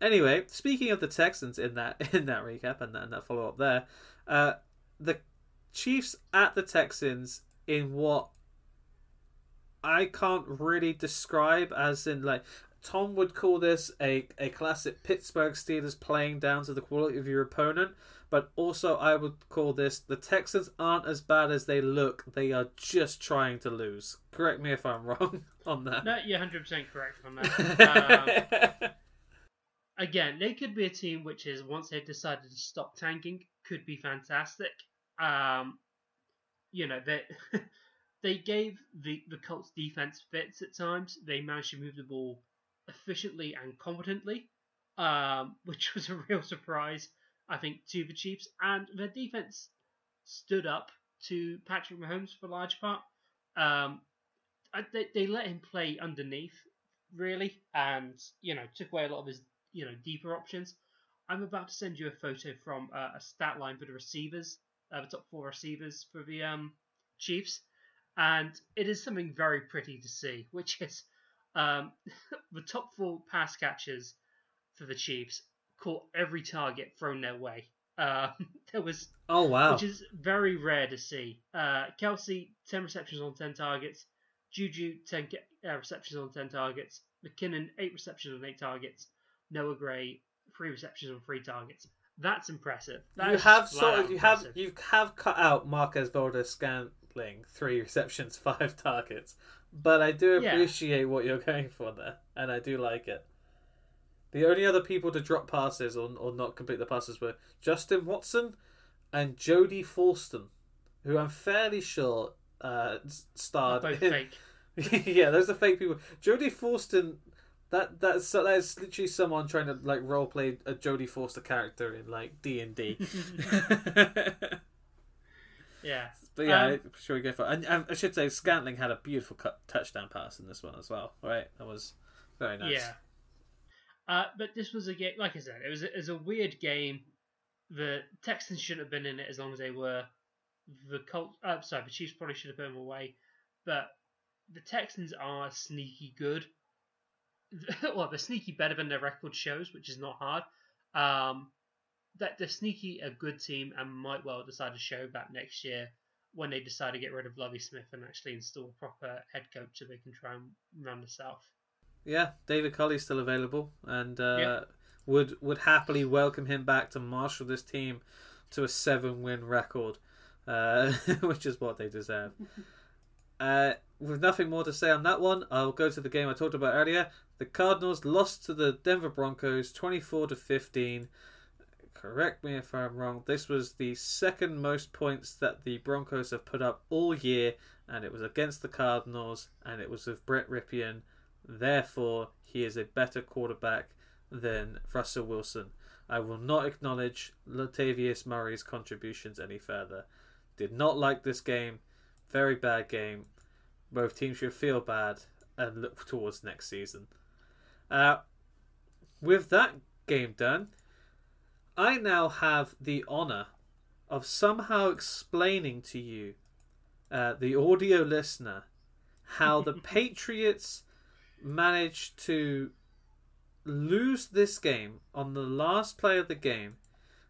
anyway, speaking of the Texans in that in that recap and that, and that follow up there, uh, the Chiefs at the Texans in what I can't really describe as in like Tom would call this a, a classic Pittsburgh Steelers playing down to the quality of your opponent, but also I would call this the Texans aren't as bad as they look. They are just trying to lose. Correct me if I'm wrong on that. No, you're 100% correct on that. um, again, they could be a team which is, once they've decided to stop tanking, could be fantastic. Um, you know, they, they gave the, the Colts defense fits at times. They managed to move the ball efficiently and competently, um, which was a real surprise, I think, to the Chiefs. And their defense stood up to Patrick Mahomes for a large part. Um, they, they let him play underneath, really, and you know took away a lot of his you know deeper options. I'm about to send you a photo from uh, a stat line for the receivers, uh, the top four receivers for the um, Chiefs, and it is something very pretty to see. Which is Um, the top four pass catchers for the Chiefs caught every target thrown their way. Uh, there was Oh wow! which is very rare to see. Uh, Kelce, 10 receptions on 10 targets. Juju, 10 uh, receptions on 10 targets. McKinnon, 8 receptions on 8 targets. Noah Gray, 3 receptions on 3 targets. That's impressive. That you have sort of you have you have cut out Marquez Valdes Scantling three receptions, five targets, but I do Yeah. appreciate what you're going for there, and I do like it. The only other people to drop passes or, or not complete the passes were Justin Watson and Jody Fortson, who I'm fairly sure uh, starred. Both in- fake. yeah, those are fake people. Jody Fortson, that that's that's literally someone trying to like role play a Jodie Foster character in like D and D. Yeah. But yeah, Um, I'm sure we go for. And, and I should say, Scantling had a beautiful cut, touchdown pass in this one as well. Right, that was very nice. Yeah. Uh, but this was a game, like I said, it was a, it was a weird game. The Texans shouldn't have been in it as long as they were. The Colts, uh, sorry, the Chiefs probably should have put them away. But the Texans are sneaky good. well, they're sneaky better than their record shows, which is not hard. Um, that they're sneaky a good team and might well decide to show back next year when they decide to get rid of Lovie Smith and actually install a proper head coach so they can try and run the South. Yeah, David Culley's still available, and uh, Yeah. would would happily welcome him back to marshal this team to a seven win record, uh, which is what they deserve. uh, with nothing more to say on that one, I'll go to the game I talked about earlier. The Cardinals lost to the Denver Broncos, twenty four to fifteen. Correct me if I'm wrong. This was the second most points that the Broncos have put up all year, and it was against the Cardinals, and it was with Brett Rypien. Therefore, he is a better quarterback than Russell Wilson. I will not acknowledge Latavius Murray's contributions any further. Did not like this game. Very bad game. Both teams should feel bad and look towards next season. Uh, with that game done, I now have the honor of somehow explaining to you, uh, the audio listener, how the Patriots managed to lose this game on the last play of the game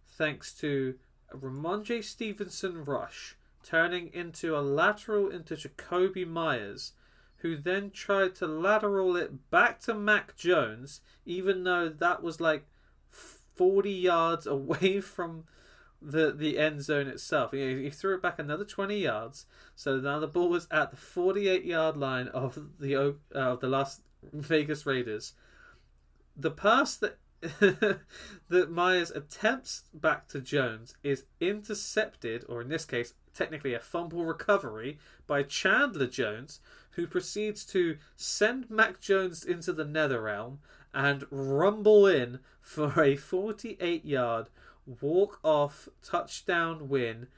thanks to a Rhamondre Stevenson rush turning into a lateral into Jakobi Meyers, who then tried to lateral it back to Mac Jones, even though that was like 40 yards away from the the end zone itself. He, threw it back another 20 yards, so now the ball was at the 48 yard line of the uh, of the Las Vegas Raiders. The pass that that Meyers attempts back to Jones is intercepted, or in this case, technically a fumble recovery by Chandler Jones, who proceeds to send Mac Jones into the nether realm and rumble in for a 48 yard walk off touchdown win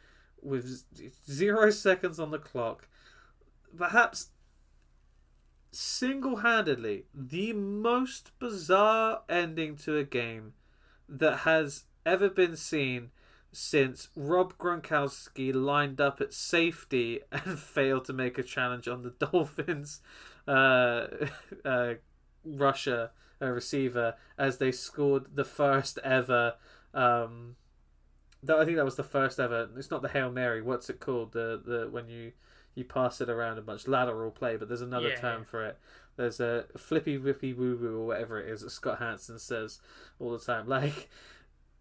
with zero seconds on the clock. Perhaps single handedly the most bizarre ending to a game that has ever been seen since Rob Gronkowski lined up at safety and failed to make a challenge on the Dolphins uh, uh, rusher uh, receiver as they scored the first ever. Um, that I think that was the first ever. It's not the hail mary. What's it called? The the when you you pass it around a bunch lateral play, but there's another Yeah, term for it. There's a flippy whippy woo woo or whatever it is that Scott Hanson says all the time. Like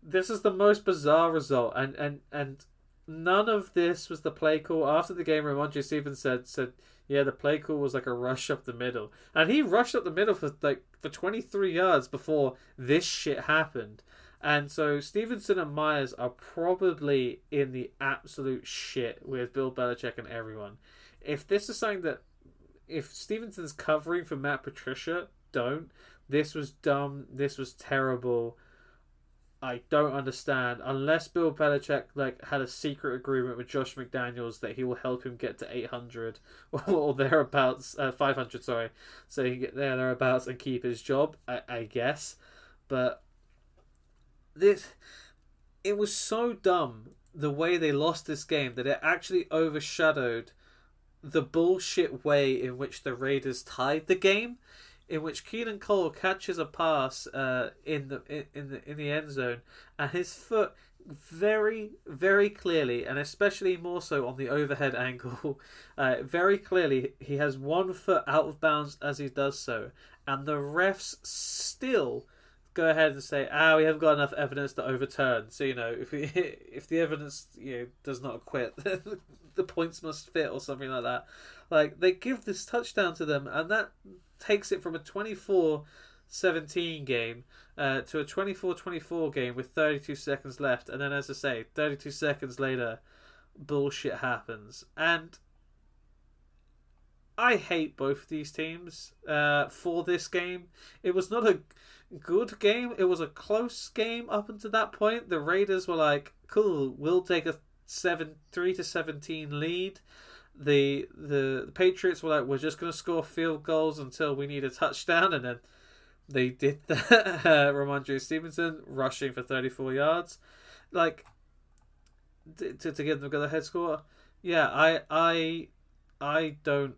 this is the most bizarre result, and and and none of this was the play call. After the game, Rhamondre Stevens said said yeah, the play call was like a rush up the middle, and he rushed up the middle for like for 23 yards before this shit happened. And so Stevenson and Meyers are probably in the absolute shit with Bill Belichick and everyone. If this is something that if Stevenson's covering for Matt Patricia, don't. This was dumb. This was terrible. I don't understand unless Bill Belichick like had a secret agreement with Josh McDaniels that he will help him get to 800 or thereabouts, uh, 500, sorry, so he can get there thereabouts and keep his job. I, I guess, but this it was so dumb the way they lost this game that it actually overshadowed the bullshit way in which the Raiders tied the game. in which Keelan Cole catches a pass uh, in the in, the in the end zone, and his foot very very clearly, and especially more so on the overhead angle, uh, very clearly he has one foot out of bounds as he does so, and the refs still go ahead and say, "Ah, we haven't got enough evidence to overturn." So you know, if we, if the evidence you know does not acquit, the points must fit or something like that. Like they give this touchdown to them, and that takes it from a 24-17 game uh, to a 24-24 game with 32 seconds left, and then, as I say, 32 seconds later, bullshit happens, and I hate both of these teams uh, for this game. It was not a good game. It was a close game up until that point. The Raiders were like, "Cool, we'll take a seven three to seventeen lead." The the, the Patriots were like, "We're just going to score field goals until we need a touchdown," and then they did that. Rhamondre Stevenson rushing for thirty four yards, like to to give them a head score. Yeah, I I I don't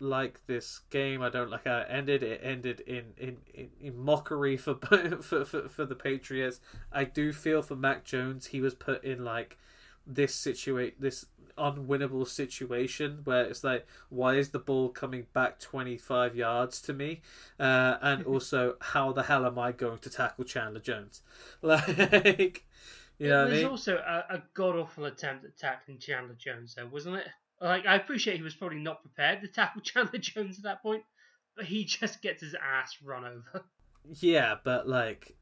like this game. I don't like how it ended. It ended in in, in, in mockery for, for for for the Patriots. I do feel for Mac Jones. He was put in like this situate this unwinnable situation where it's like, why is the ball coming back twenty five yards to me? Uh, and also, how the hell am I going to tackle Chandler Jones? Like. You know it was I mean? also a, a god awful attempt at tackling Chandler Jones, though, wasn't it? Like I appreciate he was probably not prepared to tackle Chandler Jones at that point, but he just gets his ass run over. Yeah, but like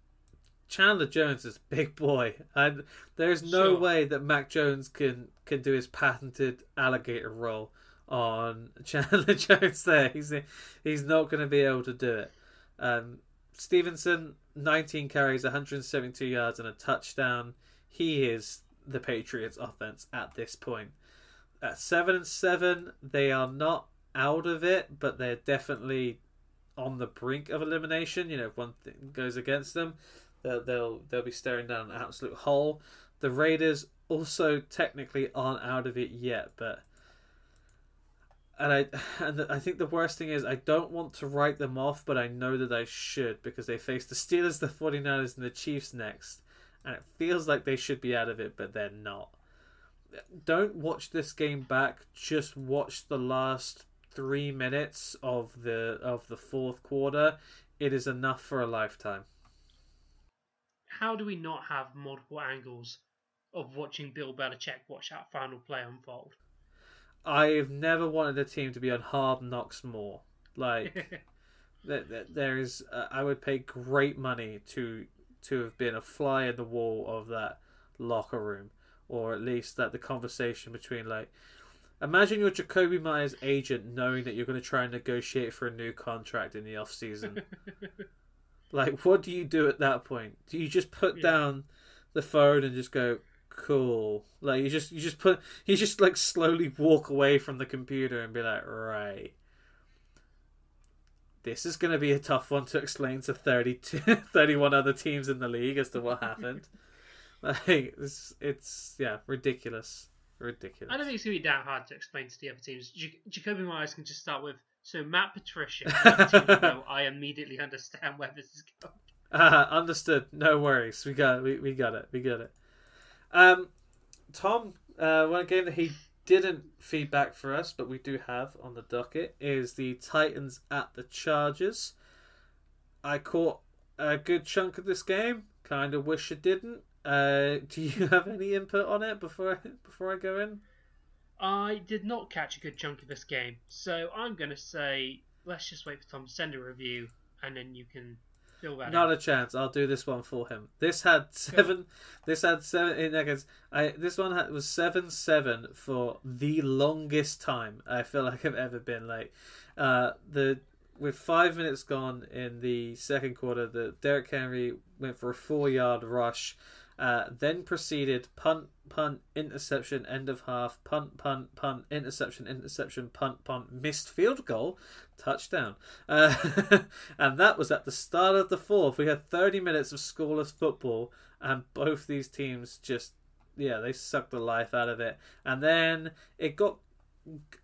Chandler Jones is a big boy, and there's no sure. way that Mac Jones can can do his patented alligator roll on Chandler Jones. There, he's he's not going to be able to do it. Um, Stevenson, 19 carries, 172 yards, and a touchdown. He is the Patriots' offense at this point at seven and seven, they are not out of it, but they're definitely on the brink of elimination. You know, if one thing goes against them, they'll they'll, they'll be staring down an absolute hole. The Raiders also technically aren't out of it yet, but and I and I think the worst thing is I don't want to write them off, but I know that I should because they face the Steelers, the 49ers, and the Chiefs next. And it feels like they should be out of it, but they're not don't watch this game back. Just watch the last three minutes of the of the fourth quarter. It is enough for a lifetime. How do we not have multiple angles of watching Bill Belichick watch that final play unfold? I've never wanted a team to be on hard knocks more. Like there is, uh, I would pay great money to to have been a fly in the wall of that locker room or at least that the conversation between like imagine you're Jakobi Meyers' agent knowing that you're going to try and negotiate for a new contract in the off season. like, what do you do at that point? Do you just put yeah. down the phone and just go, "Cool"? Like you just you just put you just like slowly walk away from the computer and be like, "Right." This is going to be a tough one to explain to 32, 31 other teams in the league as to what happened. Like it's it's yeah ridiculous, ridiculous. I don't think it's gonna be that hard to explain to the other teams. J- Jakobi Meyers can just start with so Matt Patricia. I immediately understand where this is going. Uh, understood. No worries. We got we, we got it. We got it. Um, Tom, uh, one game that he didn't feedback for us, but we do have on the docket is the Titans at the Chargers. I caught a good chunk of this game. Kind of wish I didn't. Uh, do you have any input on it before I, before I go in? I did not catch a good chunk of this game, so I'm going to say let's just wait for Tom to send a review, and then you can fill that. Out. Not a chance. I'll do this one for him. This had seven. Cool. This had seven in seconds. I this one had, was seven seven for the longest time I feel like I've ever been. Like uh, the with five minutes gone in the second quarter, the Derrick Henry went for a four yard rush uh, then proceeded punt, punt, interception, end of half, punt, punt, punt, interception, interception, punt, punt, missed field goal, touchdown. Uh, and that was at the start of the fourth. We had 30 minutes of scoreless football, and both these teams just, yeah, they sucked the life out of it. And then it got.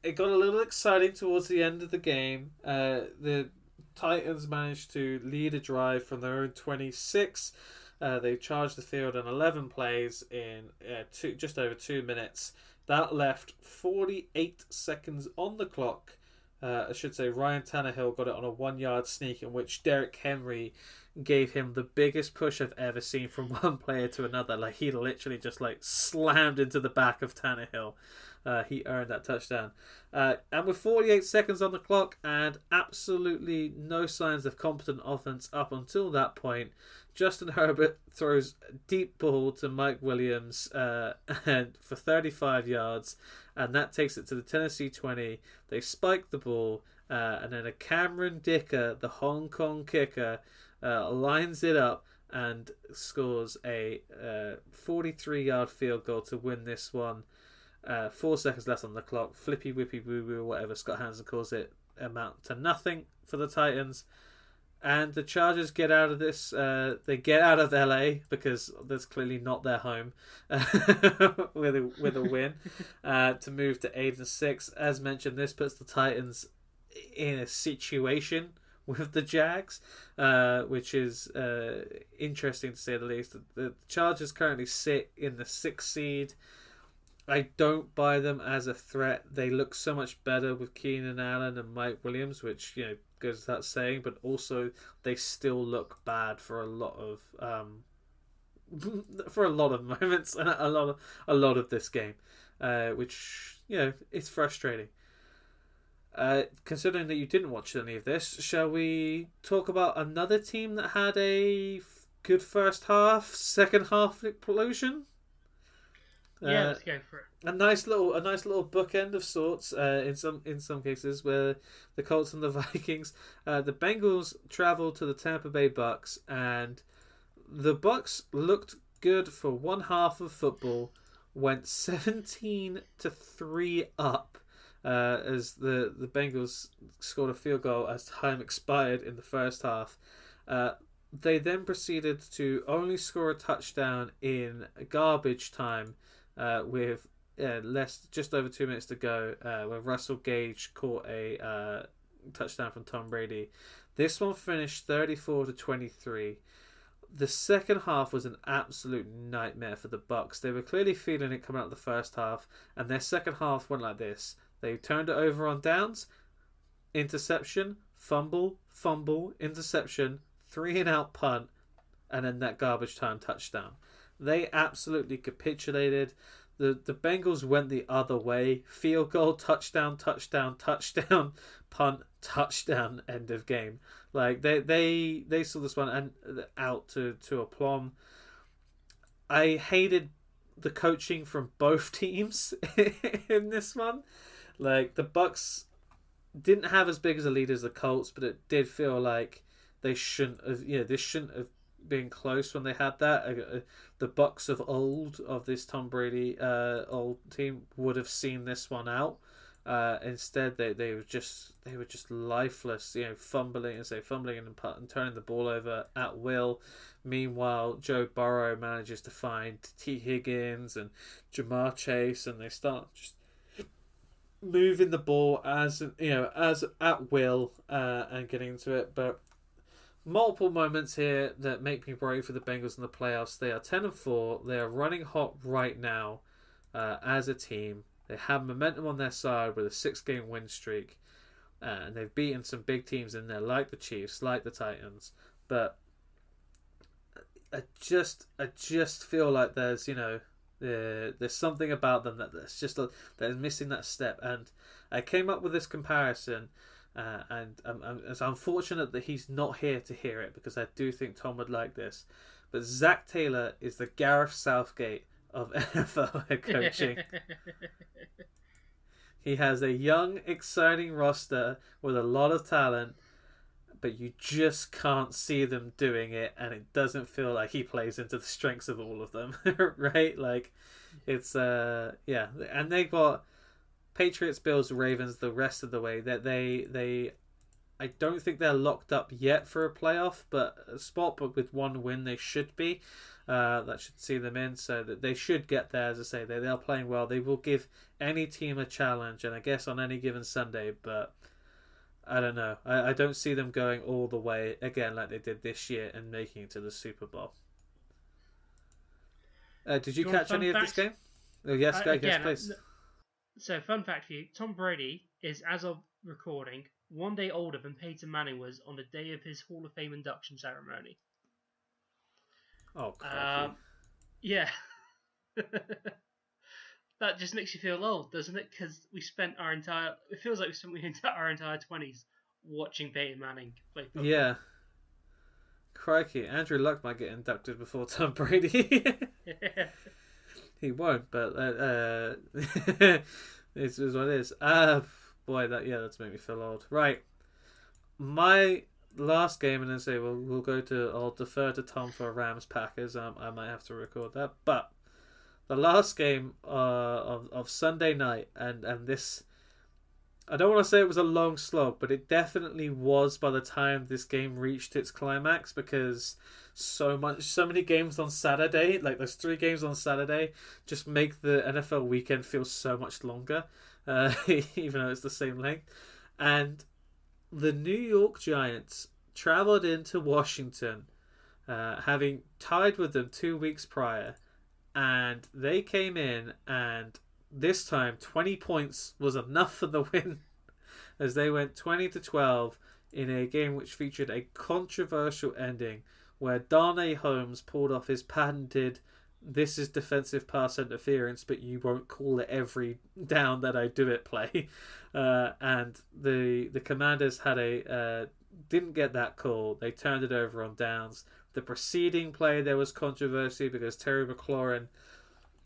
It got a little exciting towards the end of the game. Uh, the Titans managed to lead a drive from their own 26. Uh, they charged the field on 11 plays in uh, two, just over two minutes. That left 48 seconds on the clock. Uh, I should say Ryan Tannehill got it on a one yard sneak in which Derrick Henry gave him the biggest push I've ever seen from one player to another. Like he literally just like slammed into the back of Tannehill. Uh, he earned that touchdown. Uh, and with 48 seconds on the clock and absolutely no signs of competent offense up until that point, Justin Herbert throws a deep ball to Mike Williams uh, and for 35 yards, and that takes it to the Tennessee 20. They spike the ball, uh, and then a Cameron Dicker, the Hong Kong kicker, uh, lines it up and scores a 43 yard field goal to win this one. Uh, four seconds left on the clock. Flippy, whippy, boo boo, whatever Scott Hanson calls it, amount to nothing for the Titans. And the Chargers get out of this. Uh, they get out of LA because that's clearly not their home with a with a win uh, to move to eight and six. As mentioned, this puts the Titans in a situation with the Jags, uh, which is uh, interesting to say the least. The Chargers currently sit in the sixth seed. I don't buy them as a threat. They look so much better with Keenan Allen and Mike Williams, which you know goes without saying. But also, they still look bad for a lot of um, for a lot of moments and a lot of a lot of this game, uh, which you know it's frustrating. Uh, considering that you didn't watch any of this, shall we talk about another team that had a f- good first half, second half explosion? Yeah, uh, let's go for it. A nice little, a nice little bookend of sorts. Uh, in some, in some cases, where the Colts and the Vikings, uh, the Bengals traveled to the Tampa Bay Bucs, and the Bucs looked good for one half of football. Went seventeen to three up uh, as the, the Bengals scored a field goal as time expired in the first half. Uh, they then proceeded to only score a touchdown in garbage time uh, with uh, less just over two minutes to go uh, Russell Gage caught a uh, touchdown from Tom Brady. This one finished 34 to 23 the second half was an absolute nightmare for the Bucs. They were clearly feeling it coming out of the first half, and their second half went like this. They turned it over on downs, interception, fumble, fumble, interception, three and out punt, and then that garbage time touchdown. They absolutely capitulated. The the Bengals went the other way. Field goal, touchdown, touchdown, touchdown, punt, touchdown, end of game. Like they they they saw this one and out to to aplomb. I hated the coaching from both teams in this one. Like the Bucs didn't have as big as a lead as the Colts, but it did feel like they shouldn't have. You know, this shouldn't have been close when they had that. Uh, uh, the Bucs of old of this Tom Brady uh, old team would have seen this one out. Uh, instead, they, they were just they were just lifeless, you know, fumbling and say fumbling and, and turning the ball over at will. Meanwhile, Joe Burrow manages to find Tee Higgins and Ja'Marr Chase, and they start just moving the ball as you know as at will uh, and getting into it. But multiple moments here that make me worry for the Bengals in the playoffs. They are ten and four. They are running hot right now uh, as a team. They have momentum on their side with a six-game win streak, uh, and they've beaten some big teams in there, like the Chiefs, like the Titans. But I just, I just feel like there's, you know, there's something about them that that's just a, that is missing that step. And I came up with this comparison, uh, and it's unfortunate that he's not here to hear it because I do think Tom would like this. But Zac Taylor is the Gareth Southgate of NFL head coaching. he has a young, exciting roster with a lot of talent, but you just can't see them doing it, and it doesn't feel like he plays into the strengths of all of them, right? Like, it's uh, yeah, and they got Patriots, Bills, Ravens the rest of the way. That they they, I don't think they're locked up yet for a playoff, but a spot, but with one win they should be. Uh, that should see them in, so that they should get there. As I say, they they are playing well. They will give any team a challenge, and I guess on any given Sunday, but I don't know. I, I don't see them going all the way again like they did this year and making it to the Super Bowl. Uh, did you, You catch any of this game? Oh yes, Uh, go, again, yes, please. uh, So, fun fact for you: Tom Brady is, as of recording, one day older than Peyton Manning was on the day of his Hall of Fame induction ceremony. Oh. Um, yeah. that just makes you feel old, doesn't it? Because we spent our entire. It feels like we spent our entire twenties watching Peyton Manning play football. yeah. Crikey, Andrew Luck might get inducted before Tom Brady. he won't, but uh, uh, this is what it is. Uh, boy, that yeah, that's made me feel old. Right, my last game, and then say we'll we'll go to. I'll defer to Tom for Rams Packers. Um, I might have to record that, but the last game uh, of of Sunday night, and and this. I don't want to say it was a long slog, but it definitely was by the time this game reached its climax because so much, so many games on Saturday, like those three games on Saturday, just make the NFL weekend feel so much longer, uh, even though it's the same length. And the New York Giants traveled into Washington, uh, having tied with them two weeks prior, and they came in and this time 20 points was enough for the win as they went 20 to 12 in a game which featured a controversial ending where Darnay Holmes pulled off his patented this is defensive pass interference but you won't call it every down that I do it play. Uh, and the the commanders had a uh, didn't get that call. They turned it over on downs. The preceding play there was controversy because Terry McLaurin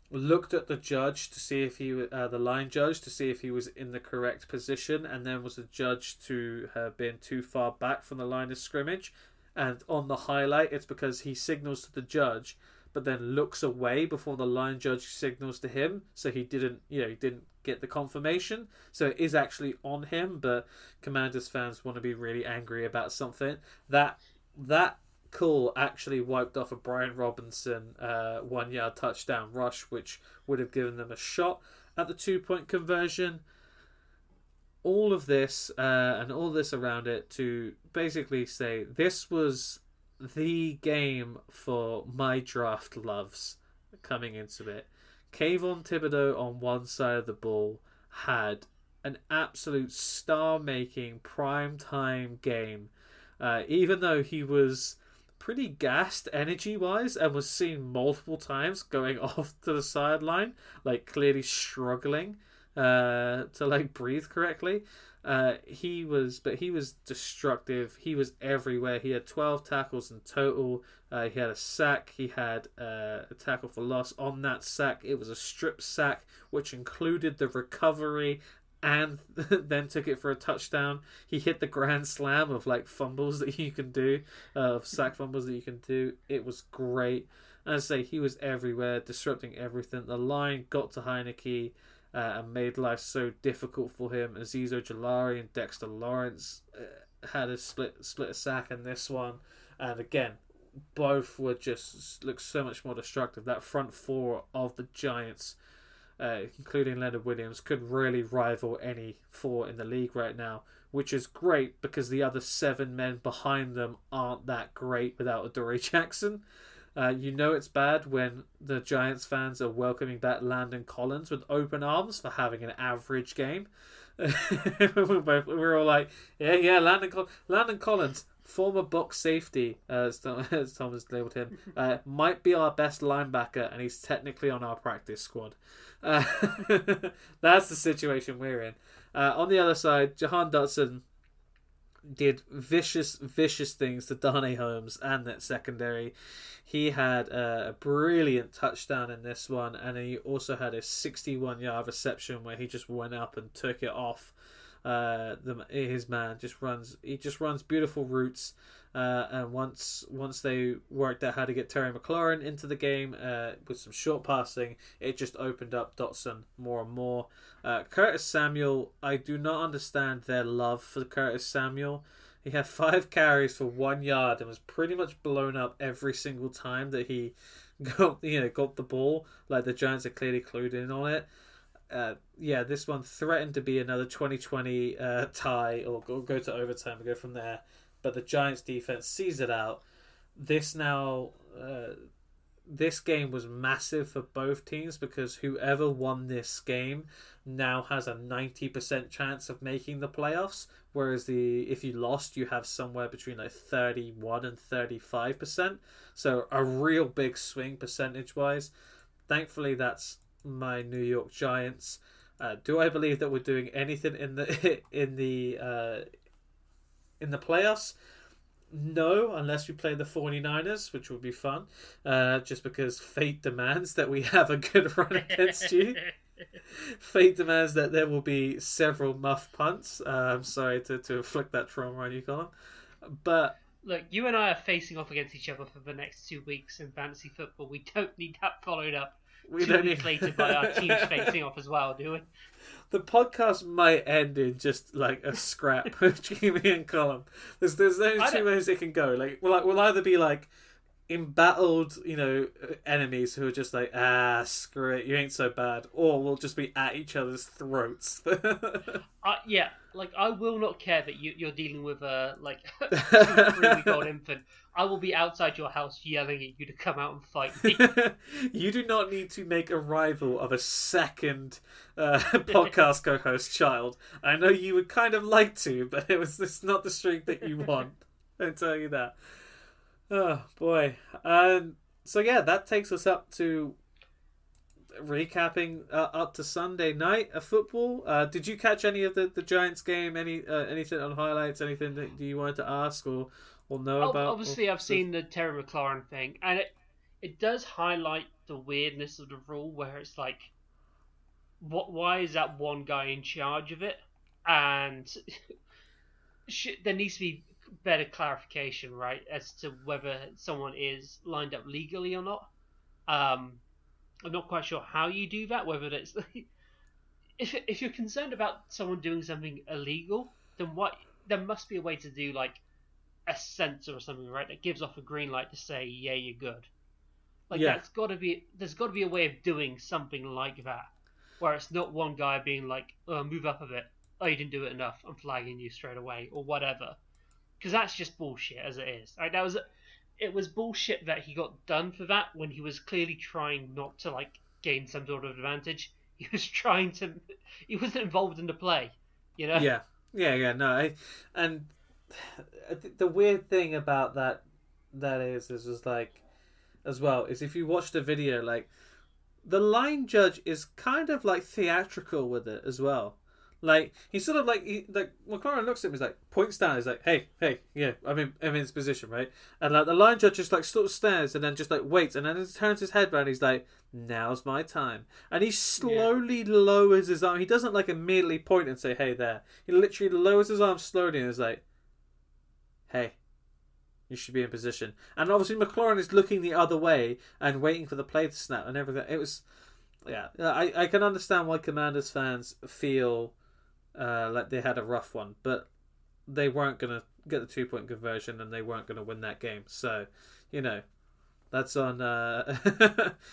looked at the judge to see if he uh, the line judge to see if he was in the correct position and then was adjudged to have been too far back from the line of scrimmage. And on the highlight it's because he signals to the judge but then looks away before the line judge signals to him. So he didn't you know he didn't get the confirmation. So it is actually on him but commanders fans want to be really angry about something. That that call actually wiped off a Brian Robinson uh, one yard touchdown rush, which would have given them a shot at the two point conversion. All of this uh, and all this around it to basically say this was the game for my draft loves coming into it. Kayvon Thibodeaux on one side of the ball had an absolute star making prime time game. Uh, even though he was pretty gassed energy wise and was seen multiple times going off to the sideline, like clearly struggling uh, to like breathe correctly. Uh, he was, but he was destructive. He was everywhere. He had 12 tackles in total. Uh, he had a sack. He had uh, a tackle for loss on that sack. It was a strip sack, which included the recovery and then took it for a touchdown. He hit the grand slam of like fumbles that you can do, uh, of sack fumbles that you can do. It was great. And I say, he was everywhere, disrupting everything. The line got to Heinicke uh, and made life so difficult for him. Azeez Ojulari and Dexter Lawrence uh, had a split split a sack in this one, and again, both were just look so much more destructive. That front four of the Giants uh, including Leonard Williams, could really rival any four in the league right now, which is great because the other seven men behind them aren't that great without Adoree Jackson. Uh, you know it's bad when the Giants fans are welcoming back Landon Collins with open arms for having an average game. we're, all like, yeah, yeah, Landon, Col- Landon Collins, former box safety, uh, as, Tom, as Tom has labelled him, uh, might be our best linebacker, and he's technically on our practice squad. Uh, that's the situation we're in. Uh, on the other side, Jahan Dotson did vicious, vicious things to Darnay Holmes and that secondary. He had a, brilliant touchdown in this one, and he also had a 61 yard reception where he just went up and took it off. Uh, the his man just runs. He just runs beautiful routes. Uh, and once once they worked out how to get Terry McLaurin into the game uh, with some short passing, it just opened up Dotson more and more. Uh, Curtis Samuel, I do not understand their love for Curtis Samuel. He had five carries for one yard and was pretty much blown up every single time that he got you know got the ball. Like the Giants are clearly clued in on it. uh, yeah, this one threatened to be another 2020 uh, tie or go, go to overtime and go from there. But the Giants defense sees it out. This now, uh, this game was massive for both teams because whoever won this game now has a 90% chance of making the playoffs. Whereas the if you lost, you have somewhere between like 31 and 35%. So a real big swing percentage wise. Thankfully, that's my New York Giants. Uh, do I believe that we're doing anything in the in the uh, in the playoffs? No, unless we play the 49ers, which would be fun. Uh, just because fate demands that we have a good run against you. fate demands that there will be several muff punts. Uh, I'm sorry to, to inflict that trauma on you, Colin. But look, you and I are facing off against each other for the next two weeks in fantasy football. We don't need that followed up we two weeks need... later by our teams facing off as well, do we? The podcast might end in just like a scrap of me and Colin. There's there's only two ways it can go. Like we'll, like, we'll either be like embattled, you know, enemies who are just like, ah, screw it, you ain't so bad, or we'll just be at each other's throats. uh, yeah, like I will not care that you, are dealing with a like three week old infant. I will be outside your house yelling at you to come out and fight me. you do not need to make a rival of a second uh, podcast co-host child. I know you would kind of like to, but it was this not the streak that you want. I tell you that. Oh boy. Um, so yeah, that takes us up to recapping uh, up to Sunday night of football. Uh, did you catch any of the, the Giants game? Any uh, anything on highlights? Anything that you wanted to ask or or know oh, about? Obviously, I've seen the Terry McLaurin thing, and it it does highlight the weirdness of the rule, where it's like, what? Why is that one guy in charge of it? And there needs to be better clarification, right, as to whether someone is lined up legally or not. Um, I'm not quite sure how you do that. Whether it's if if you're concerned about someone doing something illegal, then what? There must be a way to do like a sensor or something, right, that gives off a green light to say, "Yeah, you're good." Like yeah. that's got to be. There's got to be a way of doing something like that, where it's not one guy being like, "Oh, move up a bit." Oh, you didn't do it enough. I'm flagging you straight away, or whatever because that's just bullshit as it is. Like, that was it was bullshit that he got done for that when he was clearly trying not to like gain some sort of advantage. He was trying to. He wasn't involved in the play, you know. Yeah, yeah, yeah. No, I, and the weird thing about that that is is is like as well is if you watch the video like the line judge is kind of like theatrical with it as well like he's sort of like he, like McLaurin looks at him, he's like points down, he's like, "Hey, hey, yeah, I'm in, I'm in this position, right?" And like the line judge just like sort of stares and then just like waits, and then he turns his head around. He's like, "Now's my time," and he slowly yeah. lowers his arm. He doesn't like immediately point and say, "Hey there." He literally lowers his arm slowly and is like, "Hey." You should be in position, and obviously McLaurin is looking the other way and waiting for the play to snap and everything. It was, yeah, I I can understand why Commanders fans feel uh, like they had a rough one, but they weren't going to get the two point conversion and they weren't going to win that game. So, you know, that's on uh,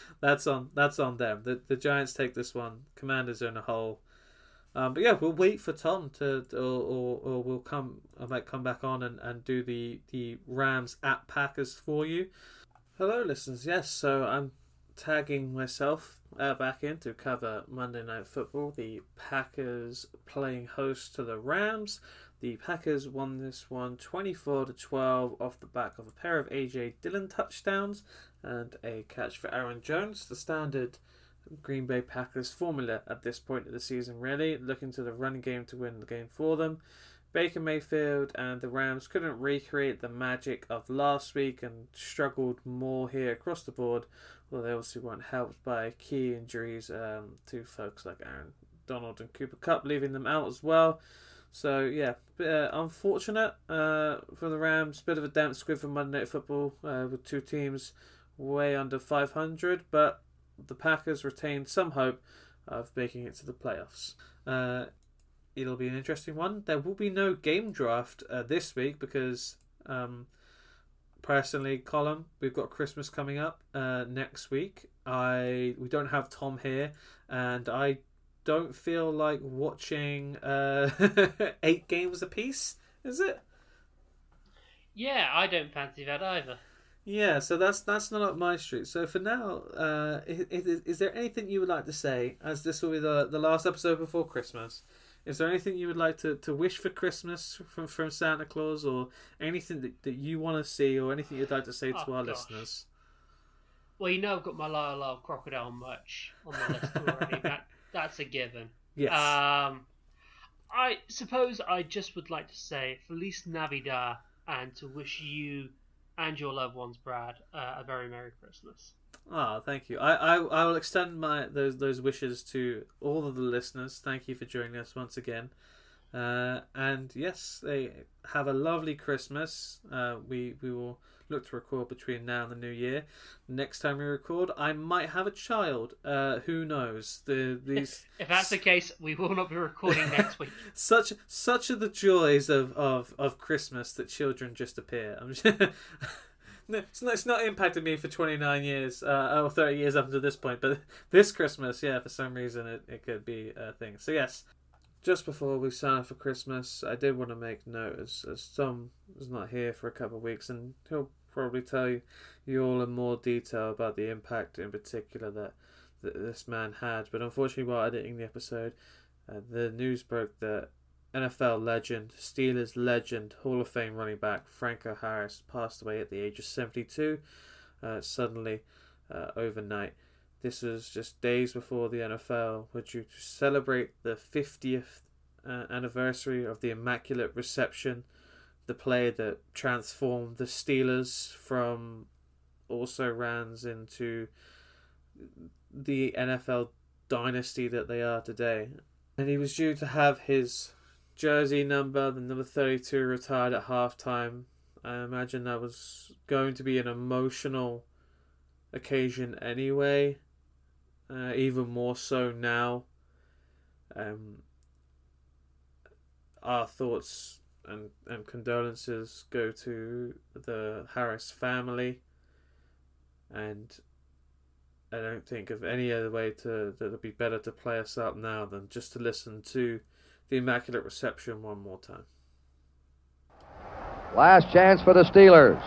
that's on that's on them. The the Giants take this one. Commanders are in a hole. Um, but yeah, we'll wait for Tom to, or, or, or we'll come. I might come back on and, and do the the Rams at Packers for you. Hello, listeners. Yes, so I'm tagging myself uh, back in to cover Monday Night Football. The Packers playing host to the Rams. The Packers won this one 24 to 12 off the back of a pair of AJ Dillon touchdowns and a catch for Aaron Jones. The standard Green Bay Packers formula at this point of the season, really looking to the run game to win the game for them. Baker Mayfield and the Rams couldn't recreate the magic of last week and struggled more here across the board well, they obviously weren't helped by key injuries um, to folks like Aaron Donald and Cooper Kupp, leaving them out as well. So yeah, bit, uh, unfortunate uh, for the Rams. Bit of a damp squib for Monday Night Football uh, with two teams way under 500, but the Packers retain some hope of making it to the playoffs. Uh, it'll be an interesting one. There will be no game draft uh, this week because um, personally, Colin, we've got Christmas coming up uh, next week. I we don't have Tom here, and I don't feel like watching uh, eight games apiece. Is it? Yeah, I don't fancy that either. Yeah, so that's that's not up my street. So for now, uh, is, is, there anything you would like to say, as this will be the the last episode before Christmas? Is there anything you would like to, to wish for Christmas from, from Santa Claus, or anything that, that you want to see, or anything you'd like to say to Oh, our gosh. listeners? Well, you know I've got my Lyle Lyle crocodile merch on my list already. that that's a given. Yes. Um, I suppose I just would like to say Feliz Navidad and to wish you and your loved ones, Brad, uh, a very Merry Christmas. Ah, thank you. I, I I will extend my those those wishes to all of the listeners. Thank you for joining us once again. Uh, and yes, they have a lovely Christmas. Uh, we we will look to record between now and the new year. Next time we record, I might have a child. Uh, who knows? The these If that's the case, we will not be recording next week. such such are the joys of, of, of Christmas that children just appear. I'm just, no, it's not, it's not impacted me for 29 years uh, or 30 years up to this point, but this Christmas, yeah, for some reason it, it could be a thing. So yes, just before we sign off for Christmas, I did want to make note as, as Tom is not here for a couple of weeks, and he'll probably tell you, you all in more detail about the impact in particular that, that this man had. But unfortunately, while editing the episode, uh, the news broke that NFL legend, Steelers legend, Hall of Fame running back Franco Harris passed away at the age of 72, uh, suddenly, uh, overnight. This was just days before the NFL due to celebrate the 50th uh, anniversary of the Immaculate Reception, the play that transformed the Steelers from also Rans into the NFL dynasty that they are today. And he was due to have his jersey number, the number 32, retired at halftime. I imagine that was going to be an emotional occasion anyway, uh, even more so now. Um, our thoughts and, and condolences go to the Harris family, and I don't think of any other way to that would be better to play us out now than just to listen to the Immaculate Reception one more time. Last chance for the Steelers.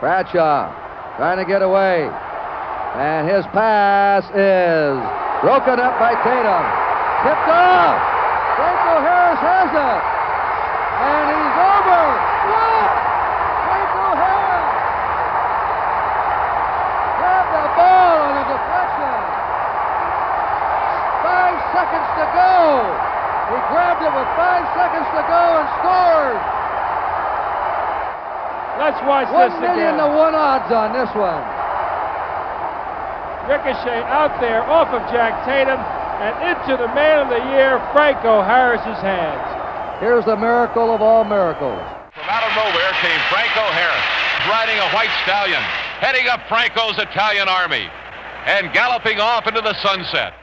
Bradshaw trying to get away. And his pass is broken up by Tatum. Tipped off. Franco Harris has it. And he's over. What? Franco Harris grabbed the ball on a deflection. Five seconds to go. He grabbed it with five seconds to go and scored. Let's watch One this million to one odds on this one. Ricochet out there off of Jack Tatum and into the man of the year, Franco Harris's hands. Here's the miracle of all miracles. From out of nowhere came Franco Harris, riding a white stallion, heading up Franco's Italian army, and galloping off into the sunset.